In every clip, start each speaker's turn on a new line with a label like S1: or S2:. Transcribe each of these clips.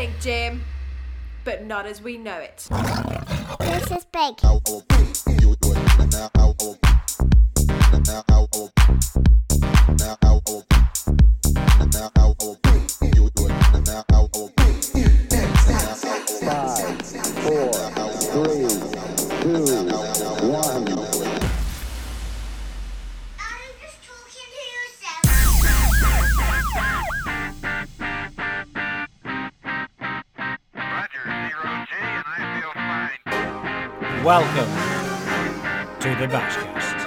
S1: exciting, Jim. But not as we know it.
S2: This is big.
S3: Five, four, three, two,
S4: Welcome to the Bashcast.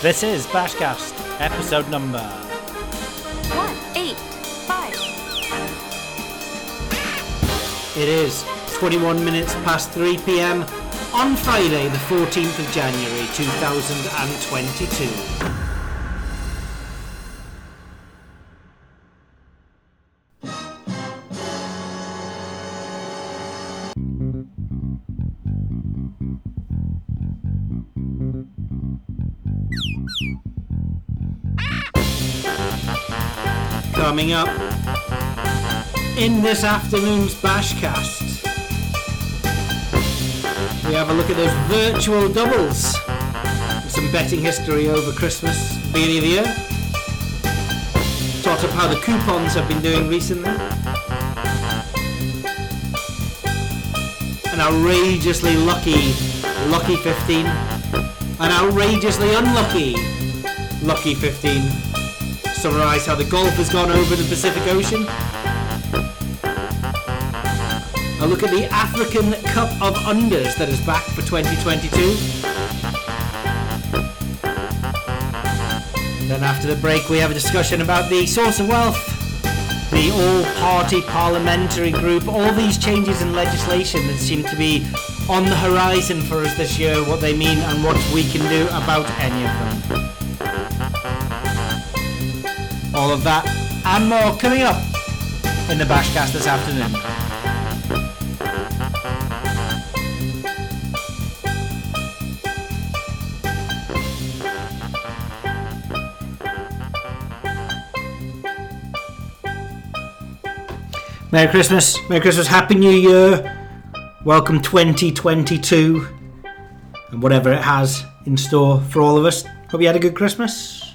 S4: This is Bashcast, episode number.
S5: One, eight, five.
S6: It is 21 minutes past 3 pm on Friday, the 14th of January 2022. Coming up in this afternoon's Bashcast, we have a look at those virtual doubles. Some betting history over Christmas, beginning of the year. Sort of how the coupons have been doing recently. An outrageously lucky, lucky 15. An outrageously unlucky, lucky 15. Summarise how the golf has gone over the Pacific Ocean. A look at the African Cup of Unders that is back for 2022. Then after the break, we have a discussion about the source of wealth, the all-party parliamentary group, all these changes in legislation that seem to be on the horizon for us this year, what they mean and what we can do about any of them. All of that and more coming up in the Bashcast this afternoon. Merry Christmas, Merry Christmas, Happy New Year, welcome 2022, and whatever it has in store for all of us. Hope you had a good Christmas.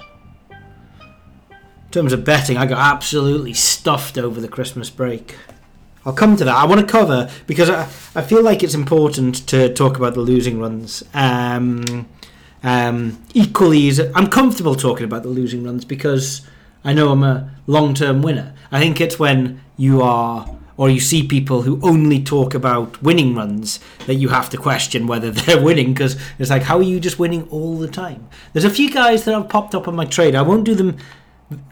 S6: In terms of betting, I got absolutely stuffed over the Christmas break. I'll come to that. I want to cover because I, I feel like it's important to talk about the losing runs. Um, um, equally, I'm comfortable talking about the losing runs because I know I'm a long-term winner. I think it's when you are or you see people who only talk about winning runs that you have to question whether they're winning because it's like how are you just winning all the time? There's a few guys that have popped up on my trade. I won't do them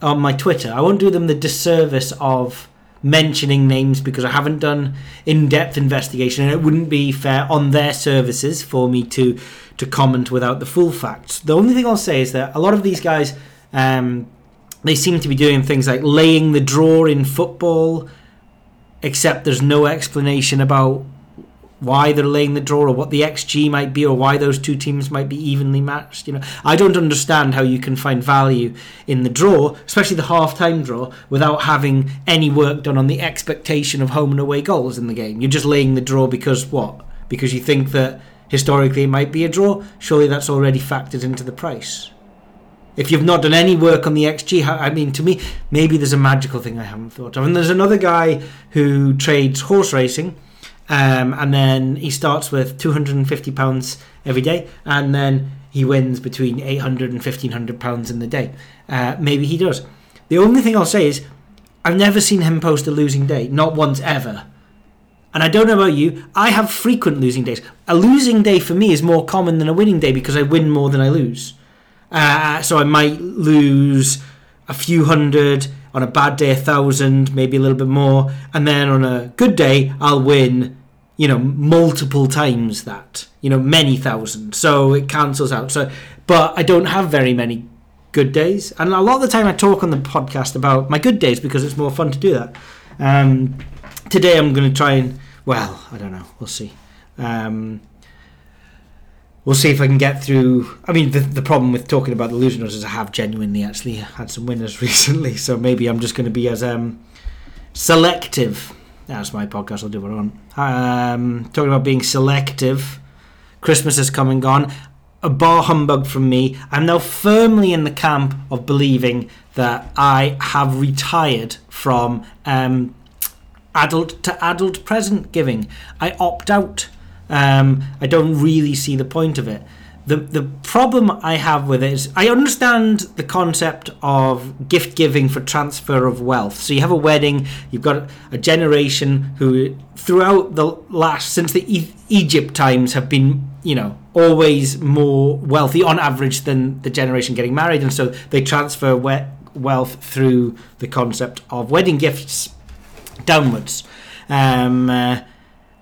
S6: on my Twitter. I won't do them the disservice of mentioning names because I haven't done in-depth investigation and it wouldn't be fair on their services for me to to comment without the full facts. The only thing I'll say is that a lot of these guys um, they seem to be doing things like laying the draw in football except there's no explanation about why they're laying the draw or what the XG might be or why those two teams might be evenly matched. You know, I don't understand how you can find value in the draw, especially the half-time draw, without having any work done on the expectation of home and away goals in the game. You're just laying the draw because what? Because you think that historically it might be a draw. Surely that's already factored into the price. If you've not done any work on the XG, I mean, to me, maybe there's a magical thing I haven't thought of. And there's another guy who trades horse racing, um, and then he starts with two hundred and fifty pounds every day, and then he wins between eight hundred and fifteen hundred pounds in the day. Uh, maybe he does. The only thing I'll say is, I've never seen him post a losing day, not once ever. And I don't know about you, I have frequent losing days. A losing day for me is more common than a winning day because I win more than I lose. Uh, so I might lose a few hundred on a bad day, a thousand, maybe a little bit more, and then on a good day, I'll win, you know, multiple times that, you know, many thousand. So it cancels out. So, but I don't have very many good days, and a lot of the time I talk on the podcast about my good days because it's more fun to do that. Um, today I'm going to try and, well, I don't know, we'll see. Um, we'll see if I can get through. I mean, the, the problem with talking about the losers is I have genuinely actually had some winners recently, so maybe I'm just going to be as um, selective. That's my podcast. I'll do what I want. Um, talking about being selective. Christmas has come and gone. A bar humbug from me. I'm now firmly in the camp of believing that I have retired from um, adult to adult present giving. I opt out. Um, I don't really see the point of it. The the problem I have with it is I understand the concept of gift giving for transfer of wealth. So you have a wedding, you've got a generation who throughout the last since the e- Egypt times have been, you know, always more wealthy on average than the generation getting married and so they transfer we- wealth through the concept of wedding gifts downwards. Um, uh,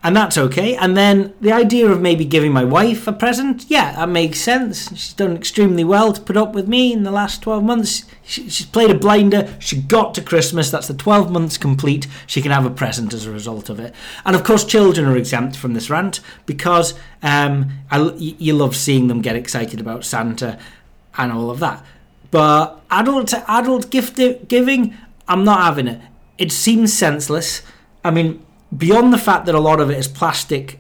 S6: and that's okay. And then the idea of maybe giving my wife a present, yeah, that makes sense. She's done extremely well to put up with me in the last 12 months. She, she's played a blinder. She got to Christmas. That's the 12 months complete. She can have a present as a result of it. And of course, children are exempt from this rant because um, I, you love seeing them get excited about Santa and all of that. But adult adult gift giving, I'm not having it. It seems senseless. I mean, beyond the fact that a lot of it is plastic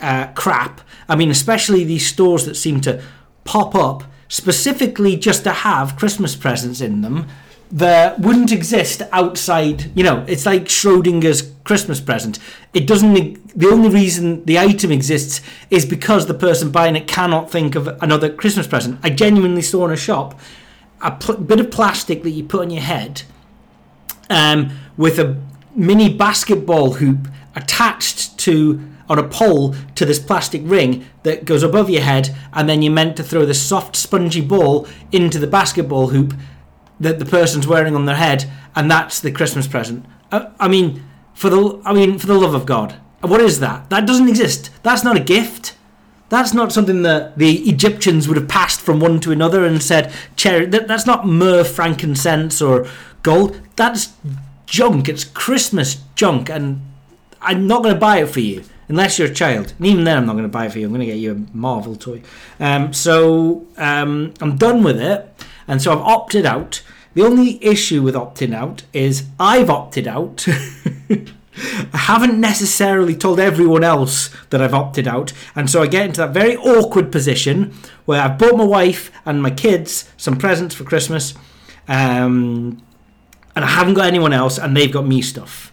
S6: uh, crap, I mean, especially these stores that seem to pop up specifically just to have Christmas presents in them that wouldn't exist outside. You know, it's like Schrodinger's Christmas present. It doesn't. The only reason the item exists is because the person buying it cannot think of another Christmas present. I genuinely saw in a shop a pl- bit of plastic that you put on your head um, with a mini basketball hoop attached to on a pole to this plastic ring that goes above your head, and then you're meant to throw the soft, spongy ball into the basketball hoop that the person's wearing on their head, and that's the Christmas present. I, I mean, for the I mean, for the love of God, what is that? That doesn't exist. That's not a gift. That's not something that the Egyptians would have passed from one to another and said, cherry. That, that's not myrrh, frankincense, or gold. That's junk. It's Christmas junk, and I'm not going to buy it for you unless you're a child. And even then, I'm not going to buy it for you. I'm going to get you a Marvel toy. Um, so um, I'm done with it, and so I've opted out. The only issue with opting out is I've opted out. I haven't necessarily told everyone else that I've opted out, and so I get into that very awkward position where I've bought my wife and my kids some presents for Christmas, um, and I haven't got anyone else, and they've got me stuff.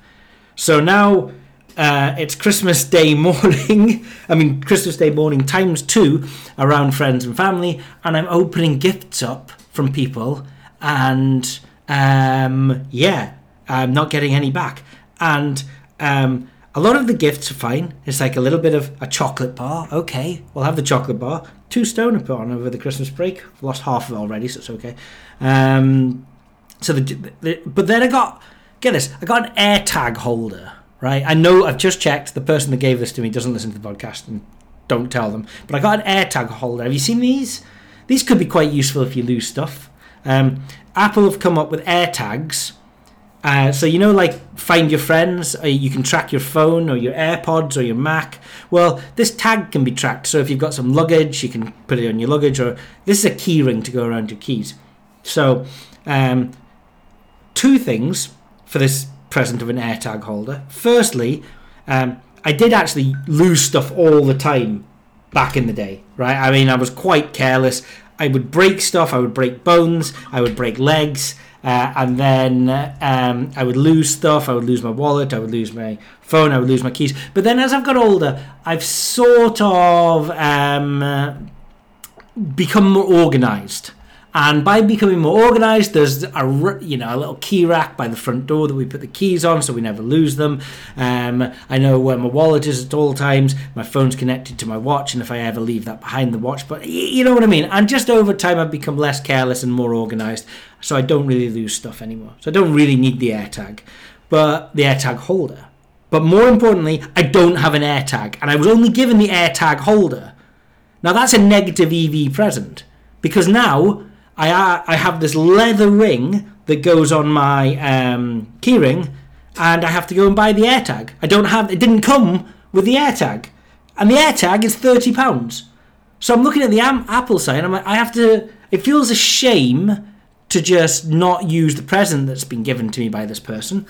S6: So now uh, it's Christmas Day morning. I mean, Christmas Day morning times two around friends and family, and I'm opening gifts up from people, and um, yeah, I'm not getting any back. And um, a lot of the gifts are fine. It's like a little bit of a chocolate bar. Okay, we'll have the chocolate bar. Two stone I put on over the Christmas break. I've lost half of it already, so it's okay. Um, so the, the but then I got get this. I got an AirTag holder. Right, I know I've just checked. The person that gave this to me doesn't listen to the podcast, and don't tell them. But I got an AirTag holder. Have you seen these? These could be quite useful if you lose stuff. Um, Apple have come up with AirTags. Uh, so you know, like find your friends. Uh, you can track your phone or your AirPods or your Mac. Well, this tag can be tracked. So if you've got some luggage, you can put it on your luggage. Or this is a key ring to go around your keys. So um, two things for this present of an AirTag holder. Firstly, um, I did actually lose stuff all the time back in the day, right? I mean, I was quite careless. I would break stuff, I would break bones, I would break legs, uh, and then um, I would lose stuff. I would lose my wallet, I would lose my phone, I would lose my keys. But then as I've got older, I've sort of um, become more organized. And by becoming more organised, there's a you know a little key rack by the front door that we put the keys on, so we never lose them. Um, I know where my wallet is at all times. My phone's connected to my watch, and if I ever leave that behind the watch, but you know what I mean. And just over time, I've become less careless and more organised, so I don't really lose stuff anymore. So I don't really need the AirTag, but the AirTag holder. But more importantly, I don't have an AirTag, and I was only given the AirTag holder. Now that's a negative EV present because now I uh, I have this leather ring that goes on my um, keyring, and I have to go and buy the AirTag. I don't have. It didn't come with the AirTag, and the AirTag is thirty pounds. So I'm looking at the am- Apple side, and I'm like, I have to. It feels a shame to just not use the present that's been given to me by this person.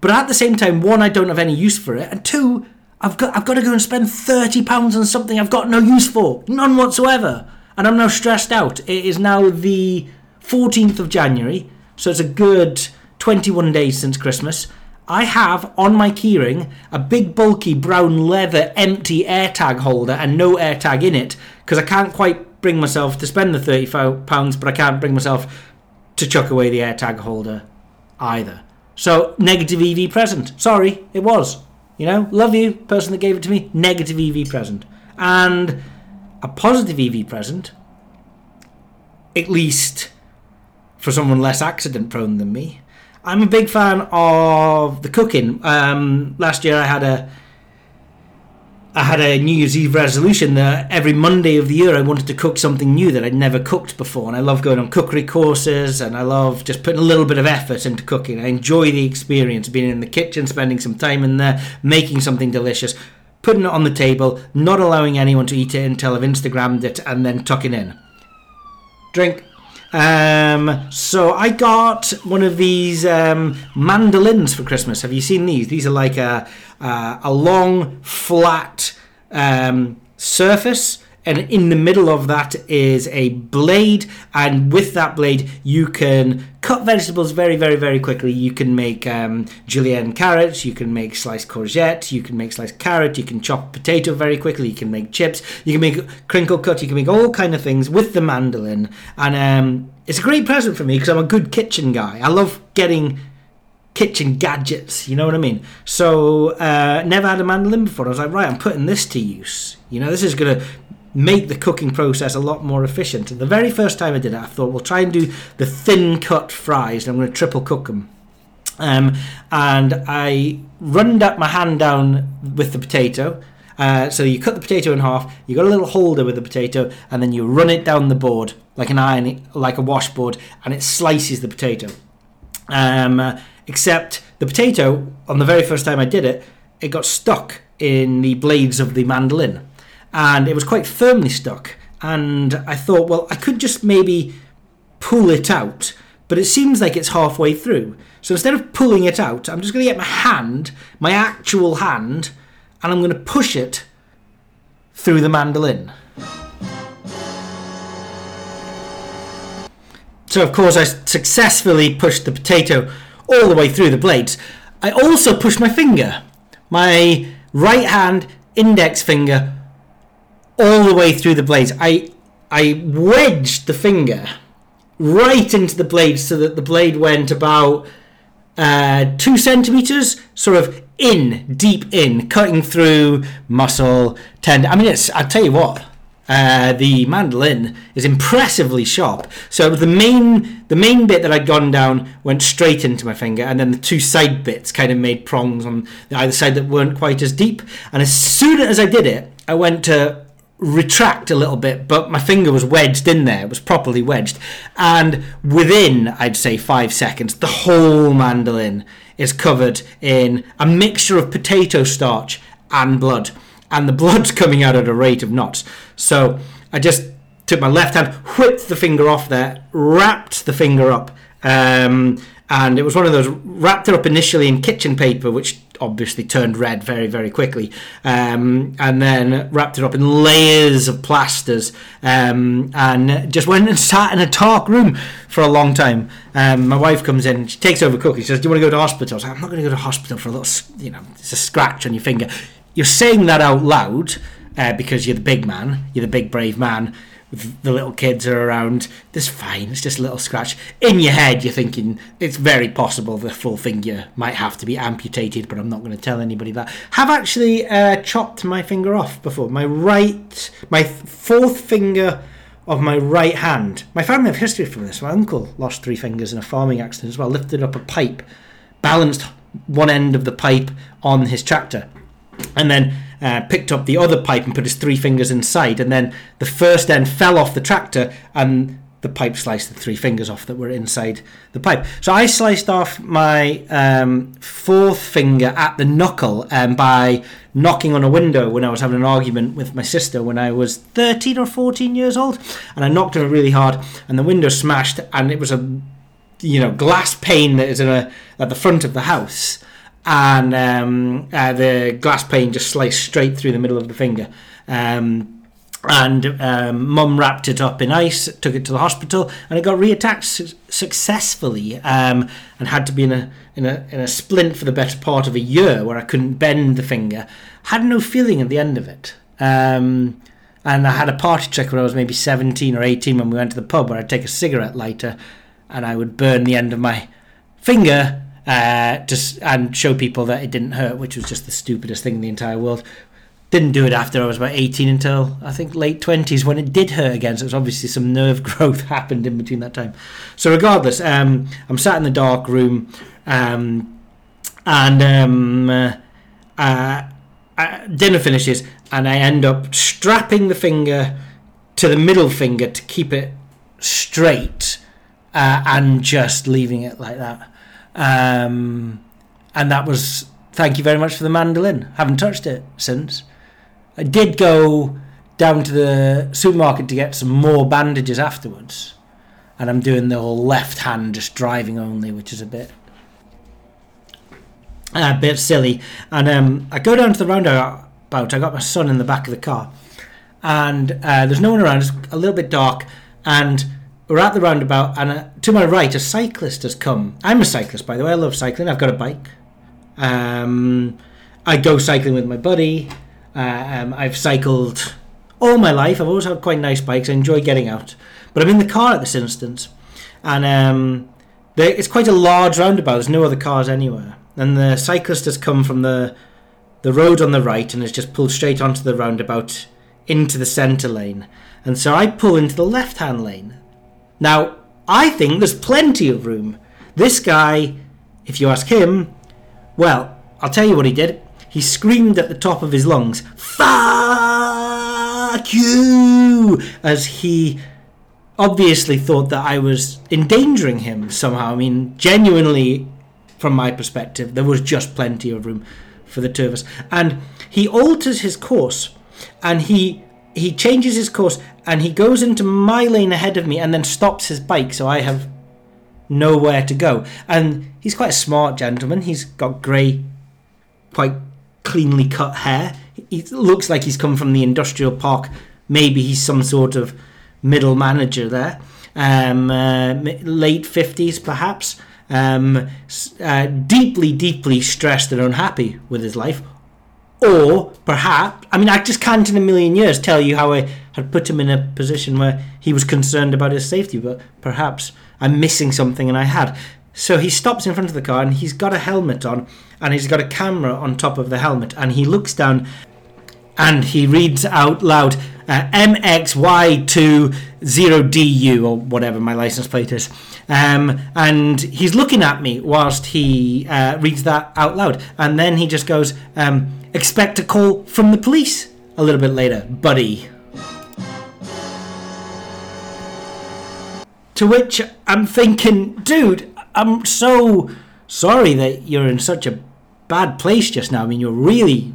S6: But at the same time, one, I don't have any use for it, and two, I've got I've got to go and spend thirty pounds on something I've got no use for, none whatsoever, and I'm now stressed out. It is now the fourteenth of January, so it's a good twenty-one days since Christmas. I have on my keyring a big bulky brown leather empty AirTag holder and no AirTag in it because I can't quite bring myself to spend the 35 pounds but I can't bring myself to chuck away the AirTag holder either. So negative EV present. Sorry, it was. You know, love you, person that gave it to me. Negative EV present, and a positive EV present. At least for someone less accident prone than me. I'm a big fan of the cooking. Um, last year I had a I had a New Year's Eve resolution that every Monday of the year I wanted to cook something new that I'd never cooked before. And I love going on cookery courses and I love just putting a little bit of effort into cooking. I enjoy the experience being in the kitchen, spending some time in there, making something delicious, putting it on the table, not allowing anyone to eat it until I've Instagrammed it, and then tucking in. Drink. Um, so I got one of these um, mandolins for Christmas. Have you seen these? These are like a a, a long flat um, surface, and in the middle of that is a blade. And with that blade, you can cut vegetables very, very, very quickly. You can make um, julienne carrots. You can make sliced courgette. You can make sliced carrot. You can chop potato very quickly. You can make chips. You can make crinkle cut. You can make all kind of things with the mandolin. And um, it's a great present for me because I'm a good kitchen guy. I love getting kitchen gadgets. You know what I mean? So uh, never had a mandolin before. I was like, right, I'm putting this to use. You know, this is gonna make the cooking process a lot more efficient. And the very first time I did it, I thought, we'll try and do the thin cut fries. And I'm going to triple cook them. Um, and I runned up my hand down with the potato. Uh, so you cut the potato in half. You got a little holder with the potato, and then you run it down the board like an iron, like a washboard, and it slices the potato. Um, uh, except the potato, on the very first time I did it, it got stuck in the blades of the mandolin, and it was quite firmly stuck. And I thought, well, I could just maybe pull it out, but it seems like it's halfway through. So instead of pulling it out, I'm just going to get my hand, my actual hand, and I'm going to push it through the mandolin. So, of course, I successfully pushed the potato all the way through the blades. I also pushed my finger, my right hand index finger, the way through the blades. I I wedged the finger right into the blade so that the blade went about uh, two centimeters, sort of in, deep in, cutting through muscle, tendon. I mean, it's. I tell you what, uh, the mandolin is impressively sharp. So the main, the main bit that I'd gone down went straight into my finger, and then the two side bits kind of made prongs on the either side that weren't quite as deep. And as soon as I did it, I went to retract a little bit, but my finger was wedged in there. It was properly wedged. And within, I'd say, five seconds, the whole mandolin is covered in a mixture of potato starch and blood. And the blood's coming out at a rate of knots. So I just took my left hand, whipped the finger off there, wrapped the finger up. Um, and it was one of those wrapped it up initially in kitchen paper, which obviously turned red very very quickly, um, and then wrapped it up in layers of plasters, um, and just went and sat in a dark room for a long time. Um, my wife comes in, she takes over cooking. She says, "Do you want to go to hospital?" I was like, "I'm not going to go to hospital for a little, you know, it's a scratch on your finger." You're saying that out loud uh, because you're the big man, you're the big brave man the little kids are around. This fine. It's just a little scratch. In your head, you're thinking it's very possible the full finger might have to be amputated, but I'm not going to tell anybody that. Have actually uh, chopped my finger off before. My right, my fourth finger of my right hand. My family have history from this. My uncle lost three fingers in a farming accident as well. Lifted up a pipe, balanced one end of the pipe on his tractor, and then uh, picked up the other pipe and put his three fingers inside. And then the first end fell off the tractor, and the pipe sliced the three fingers off that were inside the pipe. So I sliced off my um, fourth finger at the knuckle um, by knocking on a window when I was having an argument with my sister when I was 13 or 14 years old. And I knocked it really hard, and the window smashed, and it was a you know glass pane that is in a, at the front of the house. And um, uh, the glass pane just sliced straight through the middle of the finger. Um, and um, mum wrapped it up in ice, took it to the hospital, and it got reattached su- successfully, um, and had to be in a in a in a splint for the better part of a year, where I couldn't bend the finger. Had no feeling at the end of it. Um, and I had a party trick when I was maybe 17 or 18 when we went to the pub where I'd take a cigarette lighter and I would burn the end of my finger uh, just and show people that it didn't hurt, which was just the stupidest thing in the entire world. Didn't do it after I was about 18 until I think late 20s when it did hurt again. So it was obviously some nerve growth happened in between that time. So regardless, um, I'm sat in the dark room um, and um, uh, uh, uh, dinner finishes and I end up strapping the finger to the middle finger to keep it straight uh, and just leaving it like that. Um, and that was thank you very much for the mandolin. Haven't touched it since. I did go down to the supermarket to get some more bandages afterwards, and I'm doing the whole left hand just driving only, which is a bit a bit silly. And um, I go down to the roundabout. I got my son in the back of the car, and uh, there's no one around. It's a little bit dark, and we're at the roundabout. And uh, to my right, a cyclist has come. I'm a cyclist, by the way. I love cycling. I've got a bike. Um, I go cycling with my buddy. Uh, um, I've cycled all my life. I've always had quite nice bikes. I enjoy getting out. But I'm in the car at this instance, and um, there, it's quite a large roundabout. There's no other cars anywhere, and the cyclist has come from the the road on the right and has just pulled straight onto the roundabout into the centre lane. And so I pull into the left hand lane. Now, I think there's plenty of room. This guy, if you ask him, well, I'll tell you what he did. He screamed at the top of his lungs, Fuck you! As he obviously thought that I was endangering him somehow. I mean, genuinely, from my perspective, there was just plenty of room for the two of us. And he alters his course and he he changes his course and he goes into my lane ahead of me and then stops his bike so I have nowhere to go. And he's quite a smart gentleman. He's got grey, quite cleanly cut hair. He looks like he's come from the industrial park. Maybe he's some sort of middle manager there. Um, uh, late 50s, perhaps. Um, uh, deeply, deeply stressed and unhappy with his life. Or perhaps, I mean, I just can't in a million years tell you how I had put him in a position where he was concerned about his safety, but perhaps I'm missing something and I had. So he stops in front of the car and he's got a helmet on and he's got a camera on top of the helmet and he looks down and he reads out loud uh, MXY20DU or whatever my license plate is. Um, and he's looking at me whilst he uh, reads that out loud. And then he just goes, um, Expect a call from the police a little bit later, buddy. To which I'm thinking, dude, I'm so sorry that you're in such a bad place just now. I mean, you're really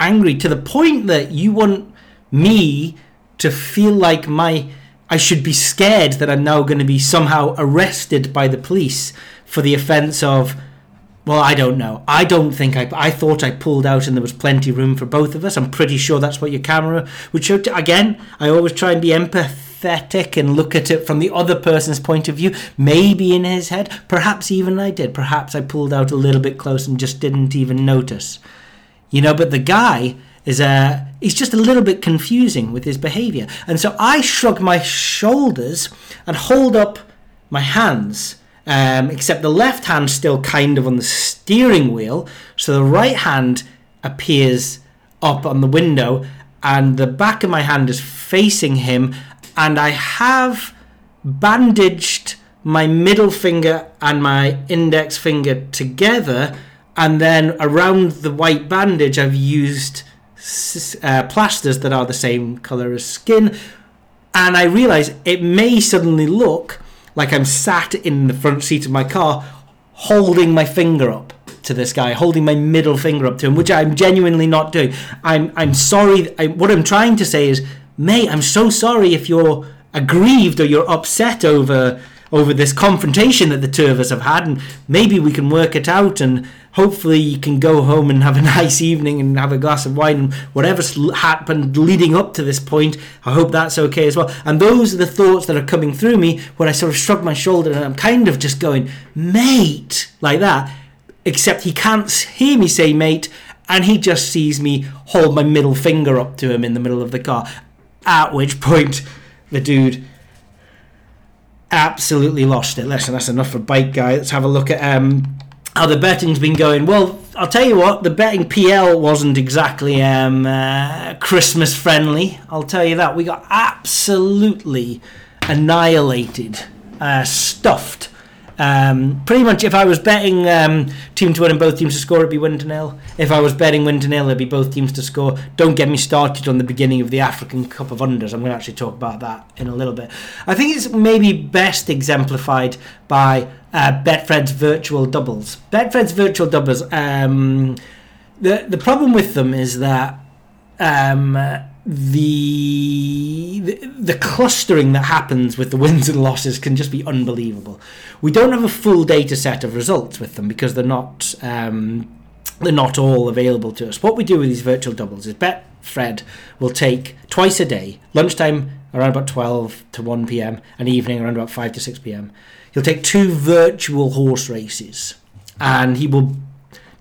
S6: angry to the point that you want me to feel like my I should be scared that I'm now going to be somehow arrested by the police for the offence of well, I don't know. I don't think I. I thought I pulled out and there was plenty room for both of us. I'm pretty sure that's what your camera would show. To, again, I always try and be empathetic and look at it from the other person's point of view. Maybe in his head, perhaps even I did. Perhaps I pulled out a little bit close and just didn't even notice. You know, but the guy is uh, he's just a little bit confusing with his behaviour. And so I shrug my shoulders and hold up my hands. Um, except the left hand still kind of on the steering wheel, so the right hand appears up on the window, and the back of my hand is facing him, and I have bandaged my middle finger and my index finger together, and then around the white bandage, I've used uh, plasters that are the same color as skin. and I realise it may suddenly look like I'm sat in the front seat of my car holding my finger up to this guy, holding my middle finger up to him, which I'm genuinely not doing. I'm I'm sorry. I, what I'm trying to say is, mate, I'm so sorry if you're aggrieved or you're upset over over this confrontation that the two of us have had, and maybe we can work it out, and hopefully you can go home and have a nice evening and have a glass of wine and whatever's happened leading up to this point. I hope that's okay as well. And those are the thoughts that are coming through me when I sort of shrug my shoulder and I'm kind of just going, mate, like that. Except he can't hear me say mate, and he just sees me hold my middle finger up to him in the middle of the car. At which point, the dude absolutely lost it. Listen, that's enough for bike guy. Let's have a look at um, how the betting's been going. Well, I'll tell you what, the betting PL wasn't exactly um, uh, Christmas friendly. I'll tell you that. We got absolutely annihilated, uh, stuffed. Um, pretty much, if I was betting um, team to win and both teams to score, it'd be win to nil. If I was betting win to nil, it'd be both teams to score. Don't get me started on the beginning of the African Cup of Unders. I'm going to actually talk about that in a little bit. I think it's maybe best exemplified by uh, Betfred's virtual doubles. Betfred's virtual doubles. Um, the the problem with them is that um, the, the clustering that happens with the wins and losses can just be unbelievable. We don't have a full data set of results with them because they're not um, they're not all available to us. What we do with these virtual doubles is Betfred will take twice a day, lunchtime around about 12 to 1 p.m. and evening around about 5 to 6 p.m. He'll take two virtual horse races and he will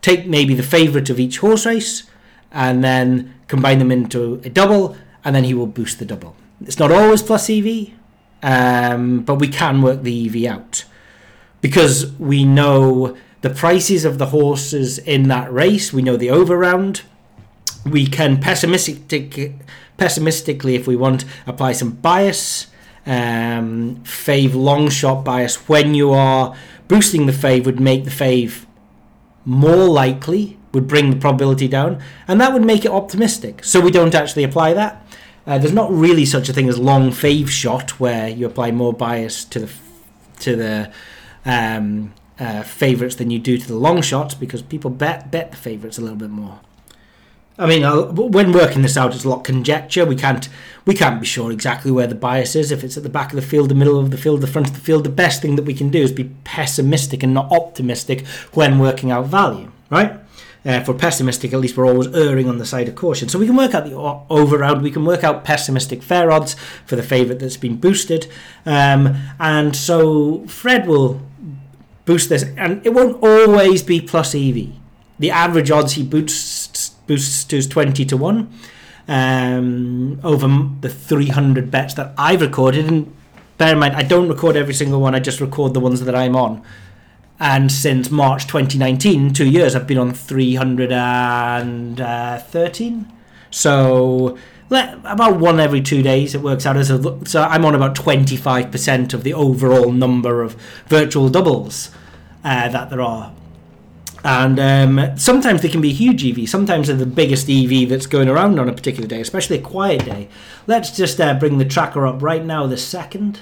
S6: take maybe the favourite of each horse race and then combine them into a double and then he will boost the double. It's not always plus EV, um, but we can work the EV out because we know the prices of the horses in that race. We know the over round. We can pessimistic, pessimistically, if we want, apply some bias, um, fave long shot bias. When you are boosting the fave, would make the fave more likely, would bring the probability down, and that would make it optimistic. So we don't actually apply that. Uh, there's not really such a thing as long fave shot where you apply more bias to the to the um, uh, favourites than you do to the long shots because people bet bet the favourites a little bit more. I mean, I'll, when working this out, it's a lot conjecture. We can't we can't be sure exactly where the bias is. If it's at the back of the field, the middle of the field, the front of the field, the best thing that we can do is be pessimistic and not optimistic when working out value, right? Uh, we're pessimistic, at least we're always erring on the side of caution. So we can work out the over round, we can work out pessimistic fair odds for the favourite that's been boosted. Um, and so Fred will boost this, and it won't always be plus EV. The average odds he boosts boosts to is 20 to 1 um, over the 300 bets that I've recorded. And bear in mind, I don't record every single one, I just record the ones that I'm on. And since March 2019, two years, I've been on 313. So let, about one every two days it works out as a. So I'm on about 25% of the overall number of virtual doubles uh, that there are. And um, sometimes they can be huge EV. Sometimes they're the biggest EV that's going around on a particular day, especially a quiet day. Let's just uh, bring the tracker up right now, the second,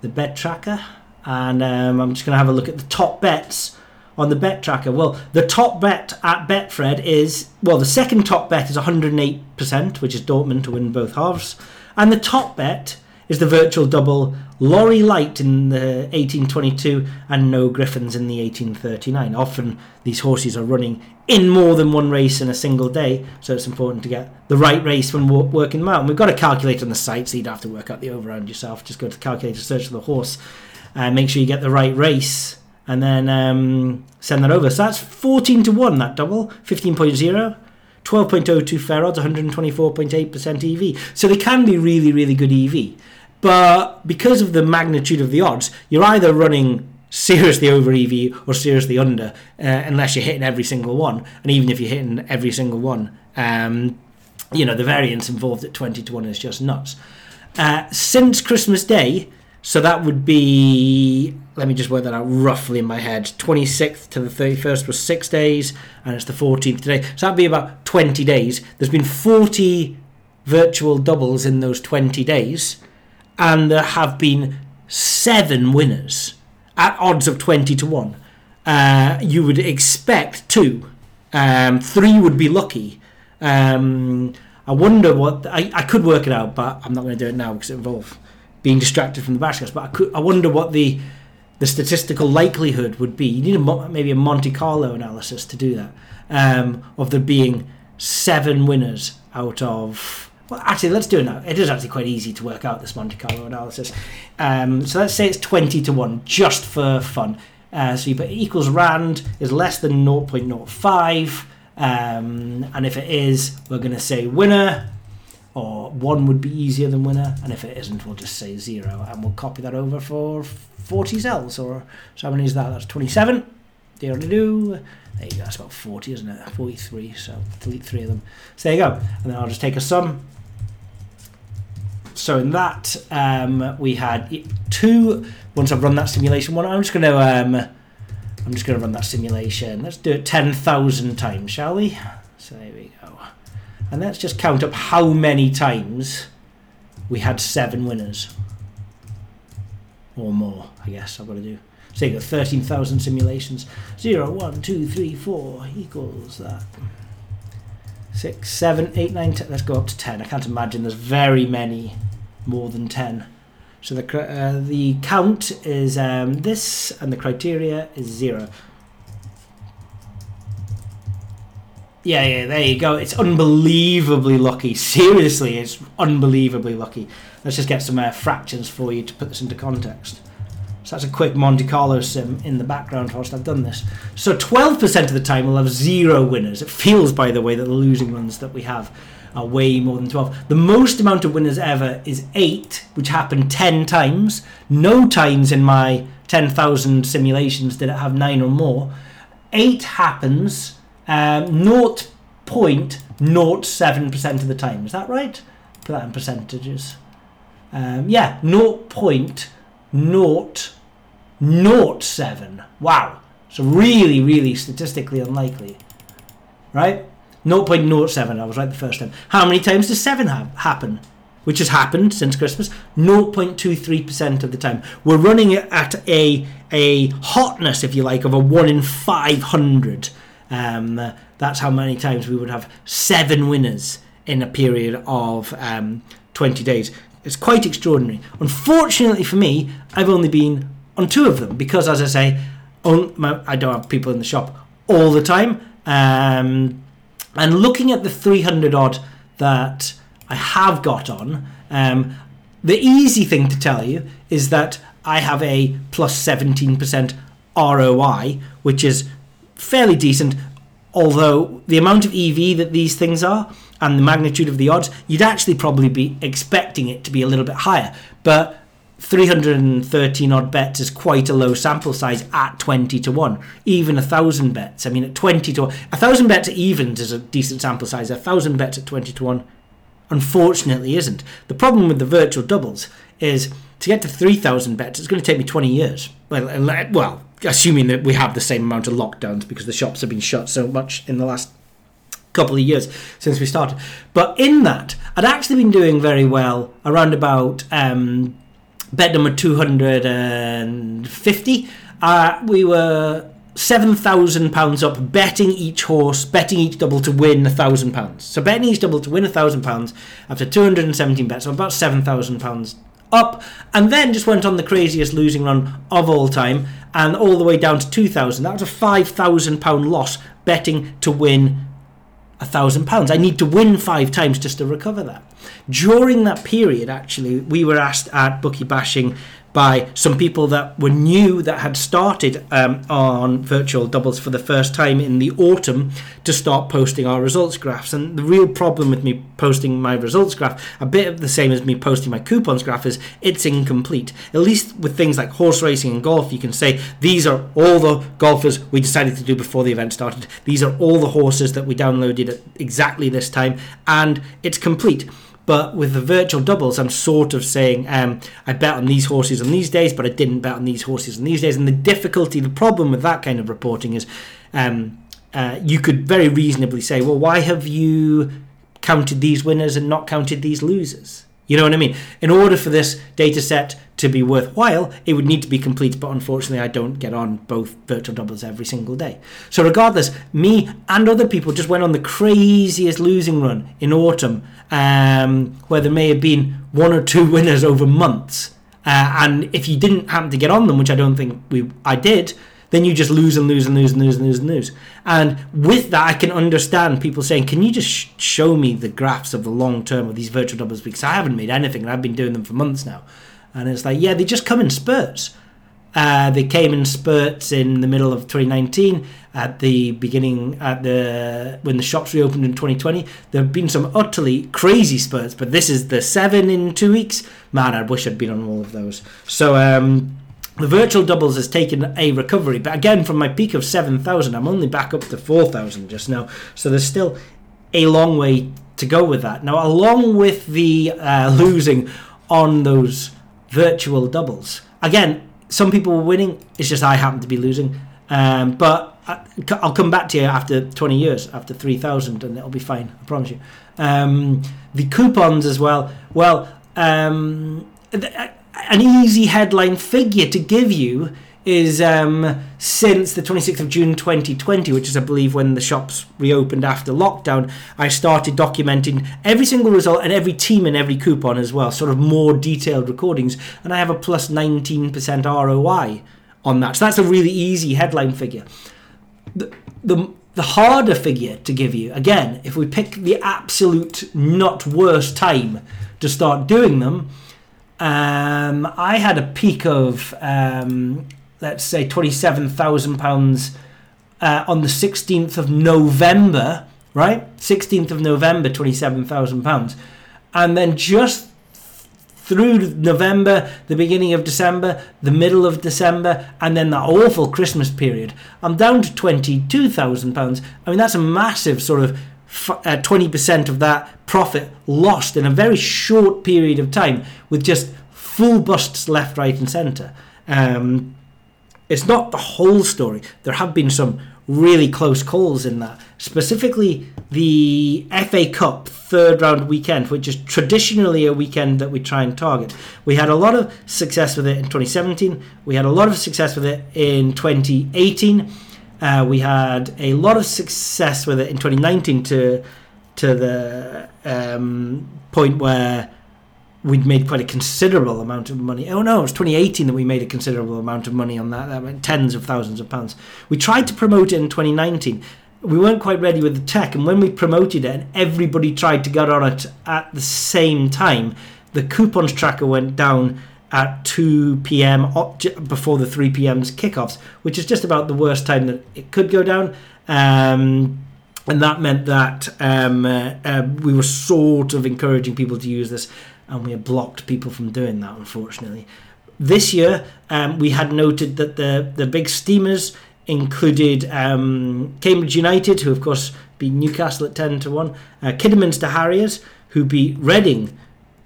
S6: the bet tracker. And um, I'm just going to have a look at the top bets on the bet tracker. Well, the top bet at Betfred is, well, the second top bet is 108%, which is Dortmund to win both halves. And the top bet is the virtual double Laurie Light in the 1822 and No Griffins in the 1839. Often these horses are running in more than one race in a single day, so it's important to get the right race when working them out. And we've got a calculator on the site, so you don't have to work out the overround yourself. Just go to the calculator, search for the horse, and make sure you get the right race, and then um, send that over. So that's 14 to 1, that double, 15.0. 12.02 fair odds, 124.8% EV. So they can be really, really good EV. But because of the magnitude of the odds, you're either running seriously over EV or seriously under, uh, unless you're hitting every single one. And even if you're hitting every single one, um, you know, the variance involved at 20 to 1 is just nuts. Uh, since Christmas Day, so that would be, let me just work that out roughly in my head. 26th to the 31st was six days, and it's the 14th today. So that'd be about 20 days. There's been 40 virtual doubles in those 20 days, and there have been seven winners at odds of 20 to 1, uh, you would expect two. Um, three would be lucky. Um, I wonder what. I, I could work it out, but I'm not going to do it now because it involves being distracted from the Bashcast. But I, could, I wonder what the the statistical likelihood would be. You need a, maybe a Monte Carlo analysis to do that um, of there being seven winners out of. Well, actually, let's do it now. It is actually quite easy to work out this Monte Carlo analysis. Um, so let's say it's 20 to 1, just for fun. Uh, so you put equals rand is less than 0.05. Um, and if it is, we're going to say winner, or one would be easier than winner. And if it isn't, we'll just say zero. And we'll copy that over for 40 cells. Or so how many is that? That's 27. do There you go. That's about 40, isn't it? 43. So delete three of them. So there you go. And then I'll just take a sum. So in that, um, we had two. Once I've run that simulation one, I'm just going to. Um, I'm just going to run that simulation. Let's do it 10,000 times, shall we? So there we go. And let's just count up how many times we had seven winners. Or more, I guess I've got to do. So you got 13,000 simulations. 0, 1, 2, 3, 4 equals that. 6, 7, 8, 9, 10. Let's go up to 10. I can't imagine there's very many more than 10. So the uh, the count is um, this, and the criteria is zero. Yeah, yeah, there you go. It's unbelievably lucky. Seriously, it's unbelievably lucky. Let's just get some uh, fractions for you to put this into context. So that's a quick Monte Carlo sim in the background whilst I've done this. So 12% of the time we'll have zero winners. It feels, by the way, that the losing ones that we have are way more than 12. The most amount of winners ever is 8, which happened 10 times. No times in my 10,000 simulations did it have 9 or more. 8 happens um, 0.07% of the time. Is that right? Put that in percentages. Um, yeah, 0.007. Wow. So really, really statistically unlikely. Right? 0.07. I was right the first time. How many times does 7 have, happen? Which has happened since Christmas. 0.23% of the time. We're running it at a, a hotness, if you like, of a 1 in 500. Um, that's how many times we would have seven winners in a period of um, 20 days. It's quite extraordinary. Unfortunately for me, I've only been on two of them because, as I say, my, I don't have people in the shop all the time. Um, and looking at the 300 odd that I have got on, um, the easy thing to tell you is that I have a plus 17% ROI, which is fairly decent. Although the amount of EV that these things are and the magnitude of the odds, you'd actually probably be expecting it to be a little bit higher. But 313 odd bets is quite a low sample size at 20 to 1. Even a thousand bets, I mean, at 20 to 1, a thousand bets at evens is a decent sample size. A thousand bets at 20 to 1, unfortunately, isn't. The problem with the virtual doubles is to get to 3,000 bets, it's going to take me 20 years. Well, well, assuming that we have the same amount of lockdowns because the shops have been shut so much in the last couple of years since we started. But in that, I'd actually been doing very well around about um, bet number 250. Uh, we were £7,000 up betting each horse, betting each double to win £1,000. So betting each double to win £1,000 after 217 bets, so about £7,000 up, and then just went on the craziest losing run of all time, and all the way down to 2,000. That was a £5,000 loss betting to win a thousand pounds. I need to win five times just to recover that. During that period, actually, we were asked at Bookie Bashing by some people that were new that had started um, on virtual doubles for the first time in the autumn to start posting our results graphs. And the real problem with me posting my results graph, a bit of the same as me posting my coupons graph, is it's incomplete. At least with things like horse racing and golf, you can say these are all the golfers we decided to do before the event started. These are all the horses that we downloaded at exactly this time, and it's complete. But with the virtual doubles, I'm sort of saying um, I bet on these horses on these days, but I didn't bet on these horses on these days. And the difficulty, the problem with that kind of reporting is um, uh, you could very reasonably say, well, why have you counted these winners and not counted these losers? You know what I mean? In order for this data set to be worthwhile, it would need to be complete, but unfortunately, I don't get on both virtual doubles every single day. So, regardless, me and other people just went on the craziest losing run in autumn, um, where there may have been one or two winners over months. Uh, and if you didn't happen to get on them, which I don't think we I did, then you just lose and lose and lose and lose and lose and lose. And with that, I can understand people saying, "Can you just sh- show me the graphs of the long term of these virtual doubles?" Because I haven't made anything, and I've been doing them for months now. And it's like, yeah, they just come in spurts. Uh, they came in spurts in the middle of 2019, at the beginning, at the when the shops reopened in 2020. There have been some utterly crazy spurts, but this is the seven in two weeks. Man, I wish I'd been on all of those. So. Um, the virtual doubles has taken a recovery, but again, from my peak of 7,000, I'm only back up to 4,000 just now. So there's still a long way to go with that. Now, along with the uh, losing on those virtual doubles, again, some people were winning, it's just I happen to be losing. Um, but I, I'll come back to you after 20 years, after 3,000, and it'll be fine, I promise you. Um, the coupons as well, well, um, th- an easy headline figure to give you is um, since the 26th of June 2020, which is, I believe, when the shops reopened after lockdown, I started documenting every single result and every team and every coupon as well, sort of more detailed recordings. And I have a plus 19% ROI on that. So that's a really easy headline figure. The, the, the harder figure to give you, again, if we pick the absolute not worst time to start doing them, um, I had a peak of um, let's say twenty seven thousand uh, pounds on the sixteenth of November, right? Sixteenth of November, twenty seven thousand pounds, and then just through November, the beginning of December, the middle of December, and then that awful Christmas period, I'm down to twenty-two thousand pounds. I mean, that's a massive sort of uh, twenty percent of that profit lost in a very short period of time, with just full busts left, right, and centre. Um, it's not the whole story. There have been some really close calls in that. Specifically, the FA Cup third round weekend, which is traditionally a weekend that we try and target. We had a lot of success with it in 2017. We had a lot of success with it in 2018. Uh, we had a lot of success with it in 2019 to to the um, point where we'd made quite a considerable amount of money. Oh no, it was 2018 that we made a considerable amount of money on that. That went tens of thousands of pounds. We tried to promote it in 2019. We weren't quite ready with the tech, and when we promoted it, and everybody tried to get on it at the same time, the coupons tracker went down at 2 p.m. before the 3 p.m.'s kickoffs, which is just about the worst time that it could go down. Um, and that meant that um, uh, uh, we were sort of encouraging people to use this, and we blocked people from doing that, unfortunately. This year, um, we had noted that the, the big steamers included um, Cambridge United, who of course beat Newcastle at 10 to 1, uh, Kidderminster Harriers, who beat Reading